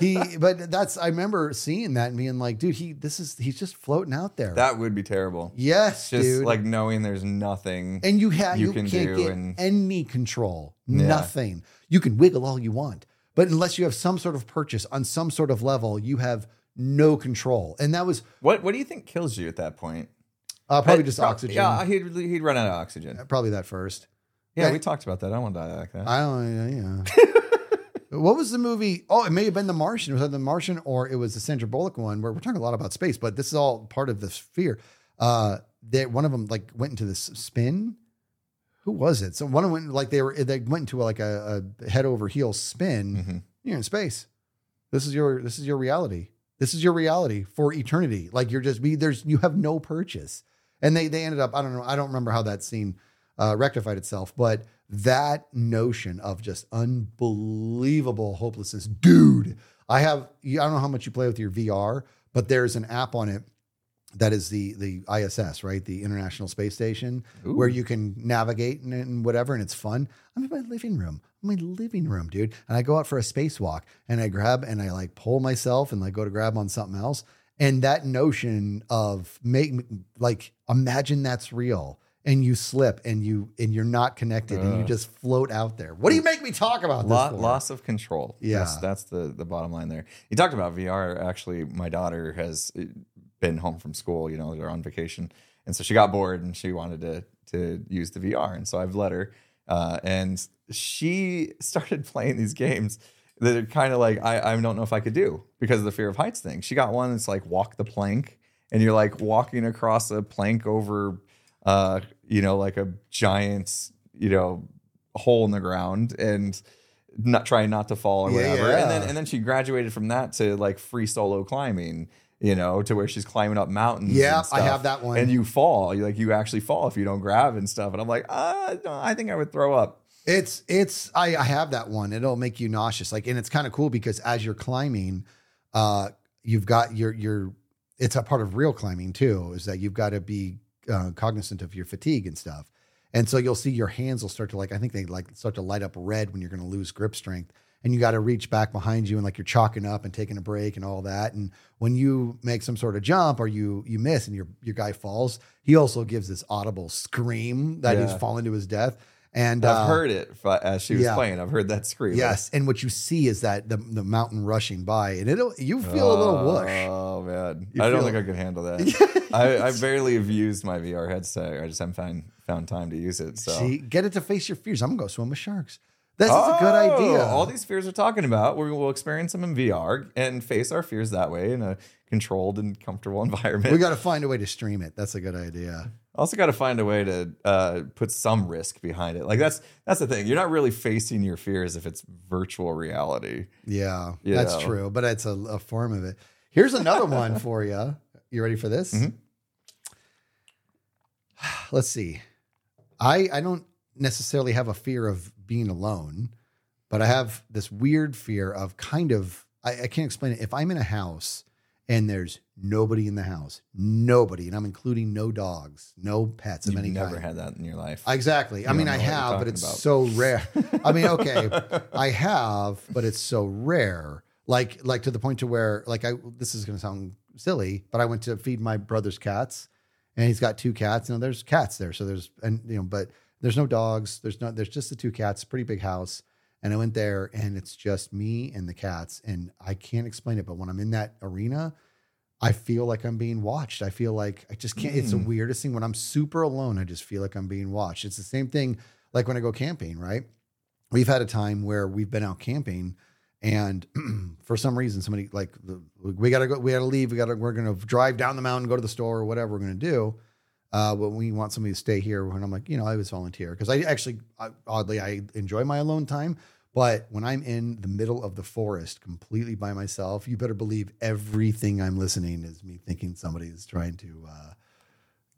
He, but that's I remember seeing that and being like, dude, he this is he's just floating out there. that would be terrible. yes, Just dude. like knowing there's nothing. and you have you you, can can't do get and- any control, Yeah. nothing. You can wiggle all you want, but unless you have some sort of purchase on some sort of level, you have no control. And that was what what do you think kills you at that point? uh, probably just prob- oxygen. Yeah, he'd he'd run out of oxygen. probably that first. Yeah, Yeah. we talked about that. I don't want to die like that. I don't. Yeah. what was the movie? Oh, it may have been The Martian. Was either The Martian or it was the Sandra Bullock one, where we're talking a lot about space, but this is all part of the sphere. Uh, that one of them like went into this spin. Who was it? So one of them went like they were they went into like a, a head over heels spin. Mhm. You're in space. This is your this is your reality. This is your reality for eternity. Like you're just be there's you have no purchase. And they they ended up I don't know I don't remember how that scene uh, rectified itself, but that notion of just unbelievable hopelessness, dude. I have I don't know how much you play with your VR, but there's an app on it that is the the ISS, right? The International Space Station, Ooh. where you can navigate and, and whatever, and it's fun. I'm in my living room. I'm in my living room, dude. And I go out for a spacewalk and I grab and I like pull myself and like go to grab on something else. And that notion of make like imagine that's real and you slip and you and you're not connected and you just float out there. What do you make me talk about this for? loss of control. Yeah. That's, that's the the bottom line there. You talked about VR. Actually, my daughter has uh, been home from school. You know, they're on vacation, and so she got bored and she wanted to to use the VR, and so I've let her. Uh, and she started playing these games that are kind of like I, I don't know if I could do because of the fear of heights thing. She got one that's like walk the plank, and you're like walking across a plank over, uh, you know, like a giant, you know, hole in the ground, and not trying not to fall or Yeah, whatever. And then and then she graduated from that to like free solo climbing. You know, to where she's climbing up mountains. Yeah, and I have that one. And you fall, you like you actually fall if you don't grab and stuff. And I'm like, uh, no, I think I would throw up. It's it's I, I have that one. It'll make you nauseous. Like, and it's kind of cool because as you're climbing, uh, you've got your your. It's a part of real climbing too. Is that you've got to be uh, cognizant of your fatigue and stuff. And so you'll see your hands will start to like I think they like start to light up red when you're going to lose grip strength. And you got to reach back behind you and like you're chalking up and taking a break and all that. And when you make some sort of jump or you you miss and your your guy falls, he also gives this audible scream that he's Yeah. falling to his death. And I've uh, heard it as she was yeah. playing. I've heard that scream. Yes, and what you see is that the the mountain rushing by, and it'll you feel a little whoosh. Oh man, You I don't think I could handle that. I, I barely have used my VR headset. I just haven't found found time to use it. So See, get it to face your fears. I'm gonna go swim with sharks. This is a good idea. Oh, All these fears we're talking about, we will experience them in VR and face our fears that way in a controlled and comfortable environment. we got to find a way to stream it. That's a good idea. Also got to find a way to uh, put some risk behind it. Like that's that's the thing. You're not really facing your fears if it's virtual reality. Yeah, You that's know. true, but it's a, a form of it. Here's another one for you. You ready for this? Mhm. Let's see. I I don't necessarily have a fear of being alone, but I have this weird fear of kind of I, I can't explain it. If I'm in a house and there's nobody in the house, nobody, and I'm including no dogs, no pets of any kind. You've any never kind. had that in your life. Exactly. I mean, I know what you're have, but it's about. so rare. I mean, okay, I have, but it's so rare. Like, like to the point to where, like, I this is going to sound silly, but I went to feed my brother's cats, and he's got two cats. You know, there's cats there, so there's and you know, but there's no dogs. There's no. There's just the two cats. Pretty big house. And I went there, and it's just me and the cats, and I can't explain it. But when I'm in that arena, I feel like I'm being watched. I feel like I just can't. It's the Mm. weirdest thing. When I'm super alone, I just feel like I'm being watched. It's the same thing like when I go camping, right? We've had a time where we've been out camping and for some reason somebody like we gotta go we gotta leave we gotta we're gonna drive down the mountain go to the store or whatever we're gonna do uh but we want somebody to stay here and i'm like you know i was volunteer because i actually I, oddly i enjoy my alone time but when i'm in the middle of the forest completely by myself you better believe everything i'm listening is me thinking somebody is trying to uh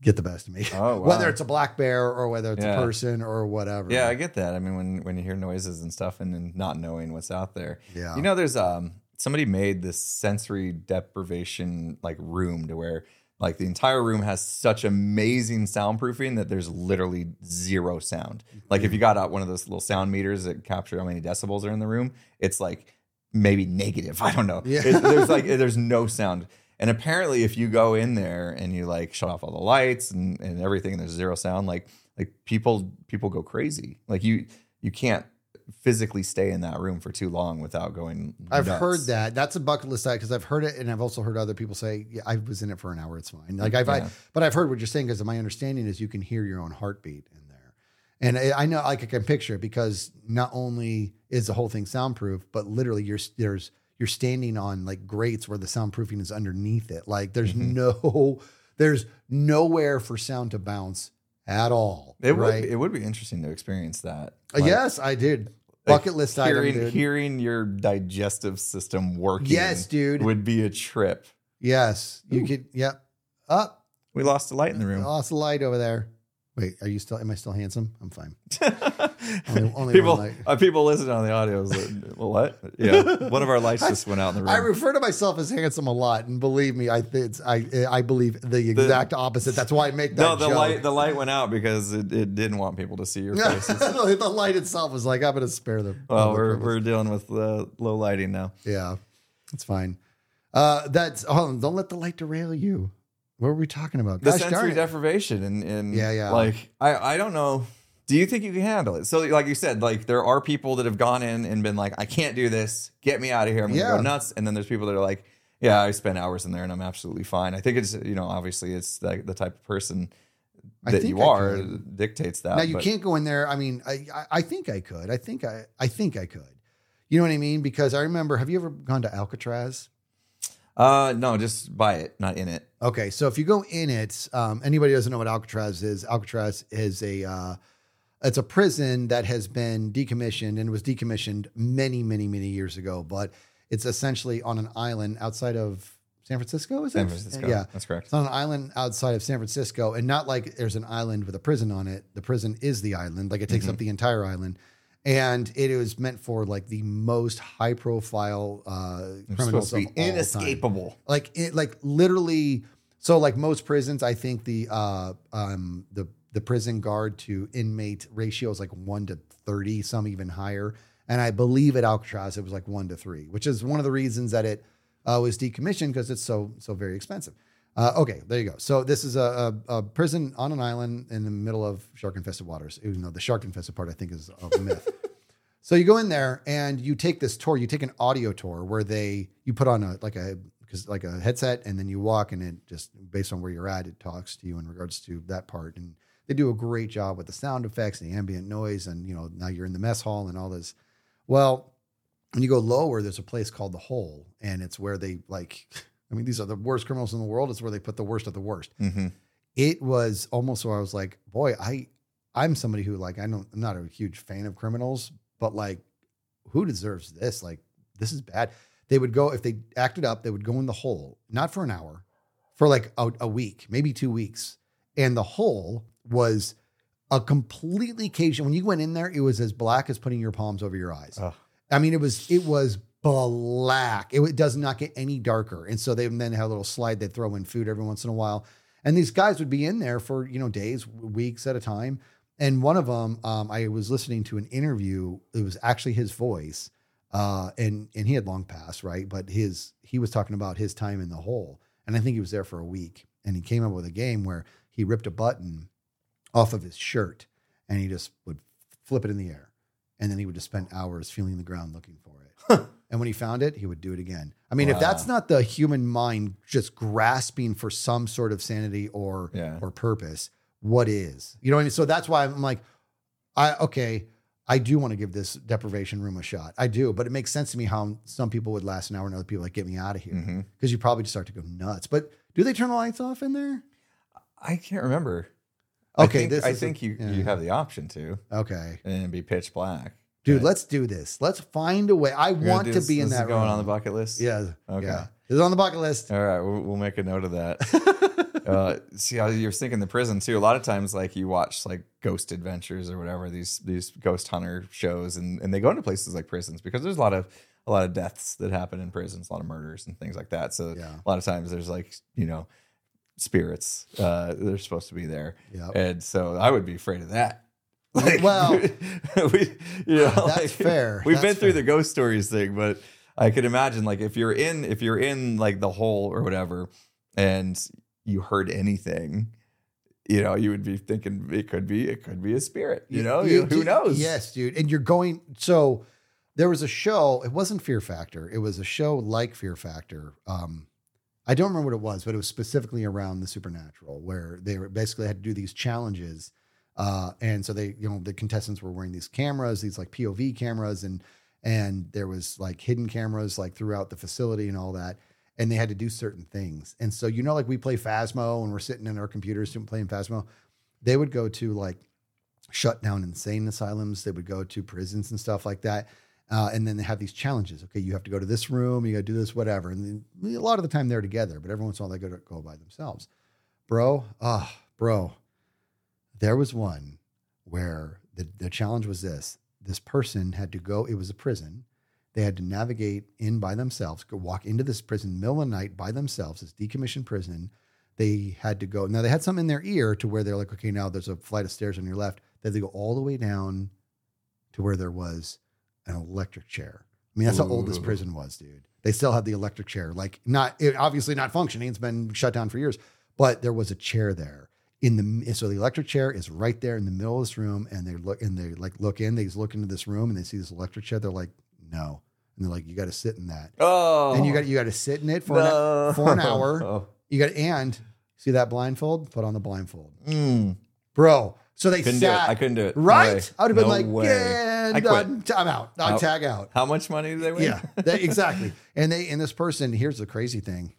get the best of me Oh, wow. whether it's a black bear or whether it's Yeah. a person or whatever Yeah, I get that. I mean, when when you hear noises and stuff, and, then not knowing what's out there. Yeah. You know, there's um somebody made this sensory deprivation like room to where like the entire room has such amazing soundproofing that there's literally zero sound. Like if you got out one of those little sound meters that capture how many decibels are in the room, it's like maybe negative. I don't know. Yeah. It- there's like there's no sound. And apparently, if you go in there and you like shut off all the lights and, and everything, and there's zero sound, like like people people go crazy. Like you you can't physically stay in that room for too long without going. I've nuts. heard that. That's a bucket list because I've heard it, and I've also heard other people say, "Yeah, I was in it for an hour. It's fine." Like I've, Yeah. I, but I've heard what you're saying because my understanding is you can hear your own heartbeat in there, and I, I know like I can picture it because not only is the whole thing soundproof, but literally you're there's you're standing on like grates where the soundproofing is underneath it. Like there's Mhm. no there's nowhere for sound to bounce at all. It would it would be interesting to experience that. Uh, Like, yes, I did. like, Bucket list hearing item, dude. hearing your digestive system working. Yes, dude. would be a trip. yes, you Ooh. could. Yep. Up. We lost the light in the room. Lost the light over there. Wait, are you still? Am I still handsome? I'm fine. Only- only people, uh, people listening on the audio is like, well, what? Yeah, one of our lights just went out in the room. I refer to myself as handsome a lot, and believe me, I think it's, I I believe the exact opposite. That's why I make that. no, the joke. light the light went out because it, it didn't want people to see your face. the light itself was like, I'm going to spare them. well, we're we're dealing with uh, low lighting now. yeah, it's fine. Uh, that's on, don't let the light derail you. What were we talking about? The Gosh sensory deprivation and and Yeah, yeah. like I I don't know. Do you think you can handle it? So, like you said, like there are people that have gone in and been like, "I can't do this. Get me out of here. I'm gonna Yeah. go nuts." And then there's people that are like, "Yeah, I spent hours in there and I'm absolutely fine." I think it's you know obviously it's like the type of person that you are dictates that. Now you but- can't go in there. I mean, I, I I think I could. I think I I think I could. You know what I mean? Because I remember. Have you ever gone to Alcatraz? Uh, no, just buy it, not in it. Okay, so if you go in it, um, anybody doesn't know what Alcatraz is, Alcatraz is a uh, it's a prison that has been decommissioned and was decommissioned many, many, many years ago. But it's essentially on an island outside of San Francisco. Is San it? Francisco. Yeah, that's correct. it's on an island outside of San Francisco, and not like there's an island with a prison on it. The prison is the island, like it takes up the entire island, and it was meant for like the most high profile uh, criminals of all time inescapable. like it like literally so like most prisons i think the uh um the the prison guard to inmate ratio is like 1 to 30 some even higher. And i believe at alcatraz it was like 1 to 3 which is one of the reasons that it uh, was decommissioned because it's so so very expensive. Uh, okay there you go. So this is a, a, a prison on an island in the middle of shark infested waters even though the shark infested part i think is a myth. So you go in there and you take this tour. You take an audio tour where they you put on a like a because like a headset and then you walk and it just based on where you're at it talks to you in regards to that part. And they do a great job with the sound effects and the ambient noise and you know now you're in the mess hall and all this. Well, when you go lower, there's a place called the Hole and it's where they like. I mean, these are the worst criminals in the world. It's where they put the worst of the worst hmm it was almost where I was like, boy, I I'm somebody who like I don't I'm not a huge fan of criminals, but like who deserves this? Like this is bad. They would go if they acted up, they would go in the hole, not for an hour, for like a, a week, maybe two weeks. And the hole was a completely caged. When you went in there, it was as black as putting your palms over your eyes. Ugh. I mean, it was it was black. It, it does not get any darker. And so they then had a little slide. They'd throw in food every once in a while. And these guys would be in there for, you know, days, weeks at a time. And one of them, um, I was listening to an interview. It was actually his voice. Uh, and and he had long passed, right? But his he was talking about his time in the hole. And I think he was there for a week. And he came up with a game where he ripped a button off of his shirt and he just would flip it in the air. And then he would just spend hours feeling the ground looking for it. and when he found it, he would do it again. I mean, if that's not the human mind just grasping for some sort of sanity or Yeah. or purpose, what is? You know what I mean? So that's why I'm like, I okay, I do want to give this deprivation room a shot. I do, but it makes sense to me how some people would last an hour and other people like get me out of here mm-hmm. because you probably just start to go nuts. But do they turn the lights off in there? I can't remember. Okay, I think, this I is a- you yeah. you have the option to, Okay, and it'd be pitch black. dude, let's do this. Let's find a way. I you're want to this- be in is that going room. on the bucket list. Yeah, Okay. yeah. It's on the bucket list. All right, we'll, we'll make a note of that. uh, see how you're thinking the prison too. A lot of times, like you watch like Ghost Adventures or whatever these these ghost hunter shows, and and they go into places like prisons because there's a lot of a lot of deaths that happen in prisons, a lot of murders and things like that. So Yeah. a lot of times there's like you know spirits uh, they're supposed to be there, Yep. and so I would be afraid of that. Like, Well- we, you know, That's like, fair. We've That's been through fair. the ghost stories thing, but I could imagine like if you're in if you're in like the hole or whatever, and you heard anything, you know, you would be thinking it could be it could be a spirit. You know, You- who knows? Yes, dude. And you're going. So there was a show. It wasn't Fear Factor. It was a show like Fear Factor. Um, I don't remember what it was, but it was specifically around the supernatural, where they were basically had to do these challenges. Uh, and so they, you know, the contestants were wearing these cameras, these like POV cameras, and and there was like hidden cameras like throughout the facility and all that. And they had to do certain things. And so you know, like we play Phasmo and we're sitting in our computers playing Phasmo. They would go to like shut down insane asylums. They would go to prisons and stuff like that. Uh, and then they have these challenges. Okay, you have to go to this room, you got to do this, whatever. And then a lot of the time they're together, but every once in a while they go to go by themselves. Bro, ah, bro, there was one where the, the challenge was this: this person had to go. It was a prison. They had to navigate in by themselves, go walk into this prison middle of the night by themselves. This decommissioned prison. They had to go. Now they had something in their ear to where they're like, okay, now there's a flight of stairs on your left. They had to go all the way down to where there was an electric chair. I mean, that's how old this prison was, dude. They still had the electric chair, like not it, obviously not functioning. It's been shut down for years, but there was a chair there in the so the electric chair is right there in the middle of this room, and they look and they like look in. They just look into this room and they see this electric chair. They're like, no, and they're like, you got to sit in that, Oh, and you got you got to sit in it for an, for an hour. Oh. You got and see that blindfold? Put on the blindfold, Mm. bro. So they Couldn't do it. sat I couldn't do it. Right. way. I would have been No like, way. yeah, I quit. I'm, I'm out. How- tag out. How much money do they win? Yeah, that, exactly. And they and this person, here's the crazy thing.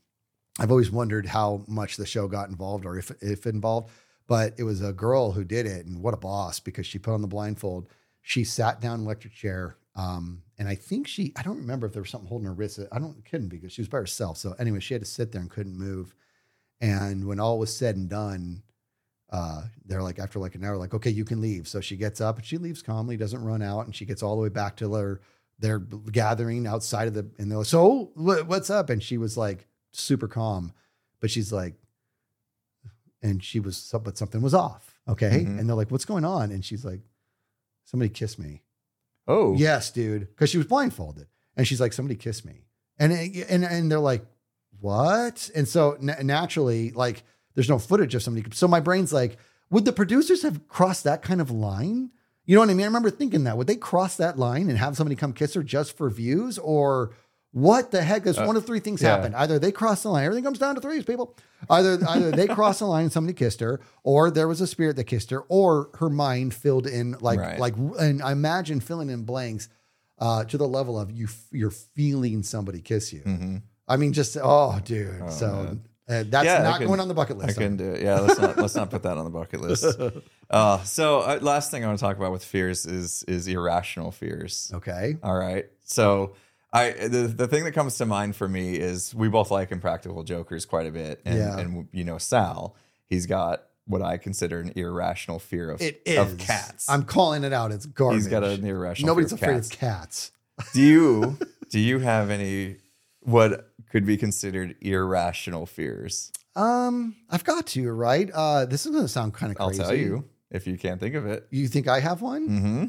I've always wondered how much the show got involved or if if involved, but it was a girl who did it, and what a boss because she put on the blindfold. She sat down in an electric chair, um, and I think she I don't remember if there was something holding her wrist. I don't couldn't be because she was by herself. So anyway, she had to sit there and couldn't move. And when all was said and done, uh, they're like after like an hour, like okay, you can leave. So she gets up and she leaves calmly, doesn't run out, and she gets all the way back to their they're gathering outside of the and they're like, so wh- what's up? And she was like super calm, but she's like, and she was but something was off. Okay, Mhm. and they're like, what's going on? And she's like, somebody kissed me. Oh, Yes, dude, because she was blindfolded, and she's like, somebody kissed me, and and and they're like, what? And so na- naturally, like, there's no footage of somebody. So my brain's like, would the producers have crossed that kind of line? You know what I mean? I remember thinking that. Would they cross that line and have somebody come kiss her just for views, or what the heck? Because Uh, one of three things yeah. happen: either they cross the line, everything comes down to threes, people. Either either they crossed the line and somebody kissed her, or there was a spirit that kissed her, or her mind filled in like Right. like and I imagine filling in blanks uh, to the level of you you're feeling somebody kiss you. Mhm. I mean, just oh, dude. Oh, so man. Uh, that's Yeah, not could- going on the bucket I list. couldn't do it. Yeah, let's not let's not put that on the bucket list. Uh, so uh, last thing I want to talk about with fears is is irrational fears. okay. All right. So I the, the thing that comes to mind for me is we both like Impractical Jokers quite a bit, and, Yeah. and you know Sal, he's got what I consider an irrational fear of It is of cats. I'm calling it out. It's garbage. he's got an irrational. Nobody's fear afraid of of cats. cats. do you do you have any what could be considered irrational fears? Um, I've got to right. Uh, this is going to sound kind of I'll crazy. tell you if you can't think of it. You think I have one? Mm-hmm.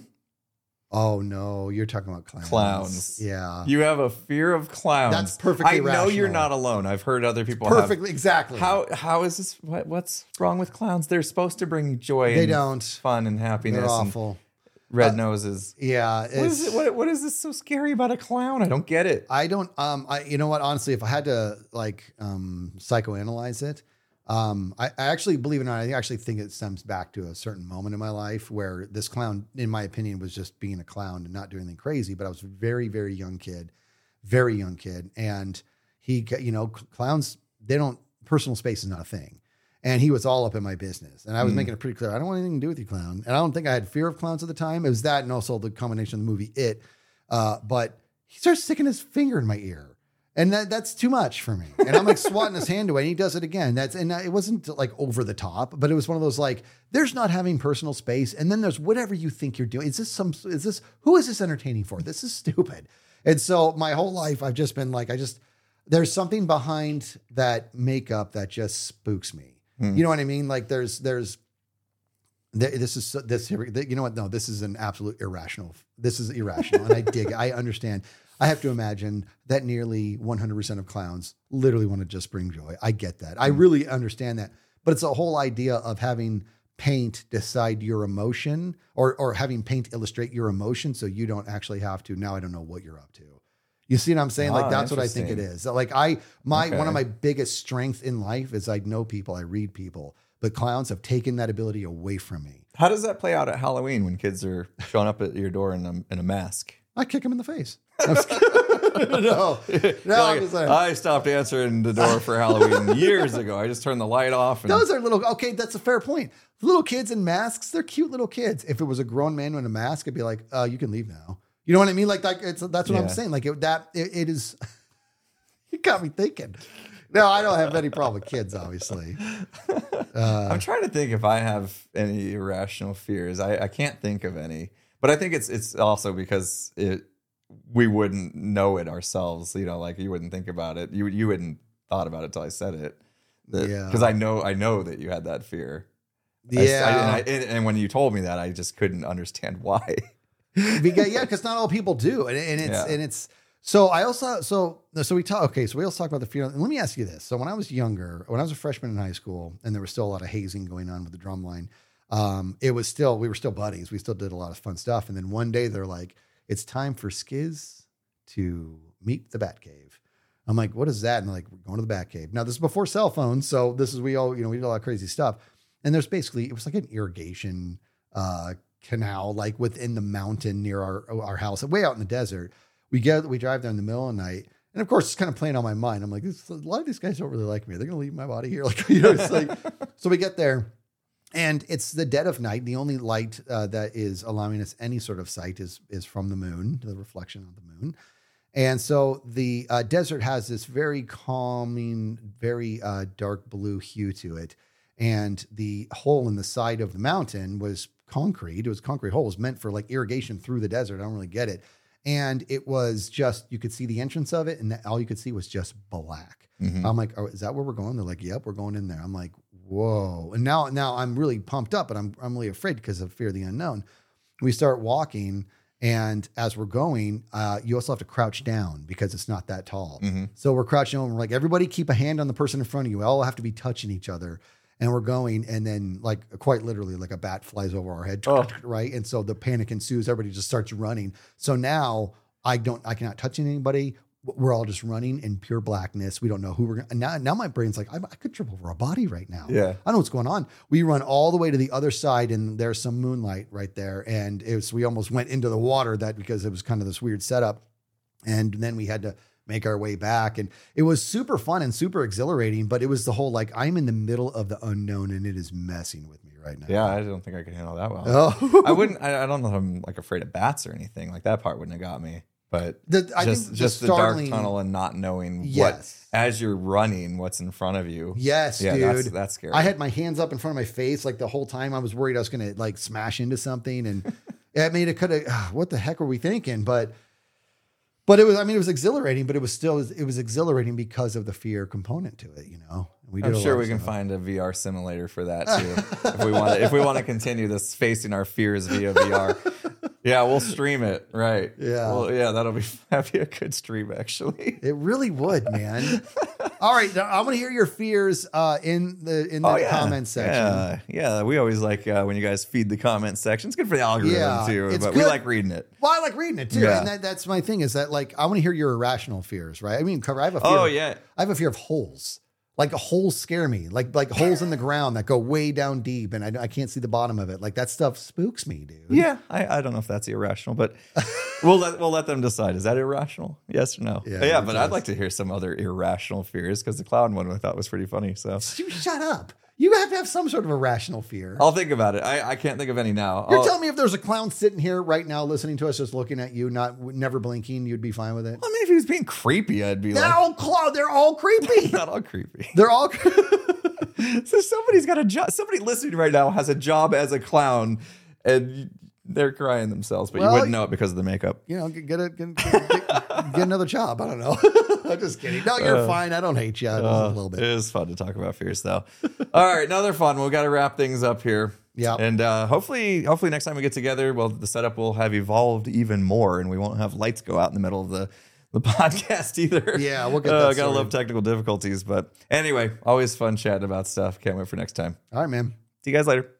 Oh no, you're talking about clowns. Clowns. Yeah. You have a fear of clowns. That's perfectly I know you're not alone. I've heard other people have- Perfectly exactly. How how is this? What, what's wrong with clowns? They're supposed to bring joy. They and don't. Fun and happiness. They're awful. Red noses. Yeah. What is it? What, what is this so scary about a clown? I don't get it. I don't um I you know what honestly if I had to like um psychoanalyze it um I, I actually believe it or not I actually think it stems back to a certain moment in my life where this clown in my opinion was just being a clown and not doing anything crazy but I was a very very young kid very young kid and he you know clowns they don't personal space is not a thing and he was all up in my business and I was making it pretty clear I don't want anything to do with you clown and I don't think I had fear of clowns at the time it was that and also the combination of the movie it uh, but he starts sticking his finger in my ear. And that, that's too much for me. And I'm like swatting his hand away, and he does it again. That's and it wasn't like over the top, but it was one of those like there's not having personal space, and then there's whatever you think you're doing. Is this some? Is this who is this entertaining for? This is stupid. And so my whole life, I've just been like, I just there's something behind that makeup that just spooks me. Mm. You know what I mean? Like there's there's th- this is this here you know what? No this is an absolute irrational this is irrational and i dig it. I understand. I have to imagine that nearly 100% of clowns literally want to just bring joy. I get that. I mm. really understand that. But it's a whole idea of having paint decide your emotion or or having paint illustrate your emotion so you don't actually have to. Now i don't know what you're up to you see what i'm saying like Ah, that's what i think it is. like i my one of my biggest strength in life is i know people i read people but clowns have taken that ability away from me How does that play out at Halloween when kids are showing up at your door in a, in a mask? I kick them in the face. No, no, I'm Like. I stopped answering the door for Halloween years ago. I just turned the light off. And Those are little. Okay, that's a fair point. Little kids in masks, they're cute little kids. If it was a grown man in a mask, I'd be like, uh, "You can leave now." You know what I mean? Like, like it's that's what I'm saying. Like it, that, it, it is. you got me thinking. No, I don't have any problem with kids, obviously. Uh, I'm trying to think if I have any irrational fears. I, I can't think of any, but I think it's it's also because it we wouldn't know it ourselves. You know, like you wouldn't think about it. You you wouldn't thought about it till I said it. Yeah. because I know I know that you had that fear. I s- I- Yeah, and, I, and when you told me that, I just couldn't understand why. Because yeah, because not all people do, and, and it's Yeah. and it's so I also so so we talk okay, so we also talk about the fear. And let me ask you this: so when I was younger, when I was a freshman in high school, and there was still a lot of hazing going on with the drum line, um, it was still we were still buddies. We still did a lot of fun stuff. And then one day they're like, "It's time for Skizz to meet the Batcave." I'm like, "What is that?" And they're like, "We're going to the Batcave." Now this is before cell phones, so this is we all you know we did a lot of crazy stuff. And there's basically it was like an irrigation uh, canal like within the mountain near our our house, way out in the desert. We get we drive there in the middle of the night, and of course it's kind of playing on my mind. I'm like, a lot of these guys don't really like me. They're gonna leave my body here, like you know. It's like so we get there, and it's the dead of night. The only light uh, that is allowing us any sort of sight is is from the moon, the reflection of the moon. And so the uh, desert has this very calming, very uh, dark blue hue to it. And the hole in the side of the mountain was concrete. It was concrete hole. It was meant for like irrigation through the desert. I don't really get it. And it was just, you could see the entrance of it, and that, all you could see was just black. I'm like, oh, is that where we're going? They're like, yep, we're going in there. I'm like, whoa. And now, now I'm really pumped up, but I'm, I'm really afraid because of fear of the unknown. We start walking, and as we're going, uh, you also have to crouch down because it's not that tall. So we're crouching over. We're like, everybody keep a hand on the person in front of you. We all have to be touching each other. And we're going, and then like quite literally, like a bat flies over our head, oh. right? And so the panic ensues. Everybody just starts running. So now I don't, I cannot touch anybody. We're all just running in pure blackness. We don't know who we're going. Now, now my brain's like, I, I could trip over a body right now. Yeah. I know what's going on. We run all the way to the other side, and there's some moonlight right there. And it was we almost went into the water that because it was kind of this weird setup. And then we had to make our way back. And it was super fun and super exhilarating, but it was the whole like I'm in the middle of the unknown and it is messing with me right now. yeah, I don't think I could handle that well. Oh. I wouldn't. I, I don't know if I'm like afraid of bats or anything. Like that part wouldn't have got me. But The- I just think the just the, dark tunnel and not knowing Yes. what as you're running, what's in front of you. Yes, yeah, dude. that's that's scary. I had my hands up in front of my face like the whole time. I was worried I was going to like smash into something, and I mean, it could have. What the heck were we thinking? But, but it was. I mean, it was exhilarating, but it was still it was exhilarating because of the fear component to it. You know, we I'm sure we can stuff. find a VR simulator for that too. if we want to, if we want to continue this facing our fears via VR. Yeah, we'll stream it. Right. Yeah. Well, yeah, that'll be that'd be a good stream actually. It really would, man. All right, I want to hear your fears uh, in the in the comment section. Oh, Yeah, yeah. We always like uh, when you guys feed the comment section. It's good for the algorithm Yeah, too. But we like reading it. Well, I like reading it too, Yeah. and that, that's my thing. Is that like I want to hear your irrational fears, right? I mean, cover. I have a fear. Oh of- yeah. I have a fear of holes. Like holes scare me. Like like holes in the ground that go way down deep, and I, I can't see the bottom of it. Like that stuff spooks me, dude. Yeah, I, I don't know if that's irrational, but we'll let we'll let them decide. Is that irrational? Yes or no? Yeah, Yeah, but. I'd like to hear some other irrational fears because the clown one I thought was pretty funny. So shut up. You have to have some sort of irrational fear. I'll think about it. I, I can't think of any now. You're I'll- telling me if there's a clown sitting here right now listening to us, just looking at you, not never blinking, you'd be fine with it. I mean, if he was being creepy, I'd be like They're like, all clown. They're all creepy. not all creepy. They're all. so somebody's got a job. Somebody listening right now has a job as a clown, and they're crying themselves, but Well, you wouldn't know it because of the makeup. you know, get get, a, get, get, get another job. I don't know. I'm just kidding. No, you're fine. I don't hate you. A little bit. is fun to talk about fears, though. All right, another fun. We've got to wrap things up here. Yeah. and uh, hopefully, hopefully next time we get together, well, the setup will have evolved even more, and we won't have lights go out in the middle of the the podcast either. Yeah, we'll get Uh, that gotta sorted. love technical difficulties, but anyway, always fun chatting about stuff. Can't wait for next time. All right, man. See you guys later.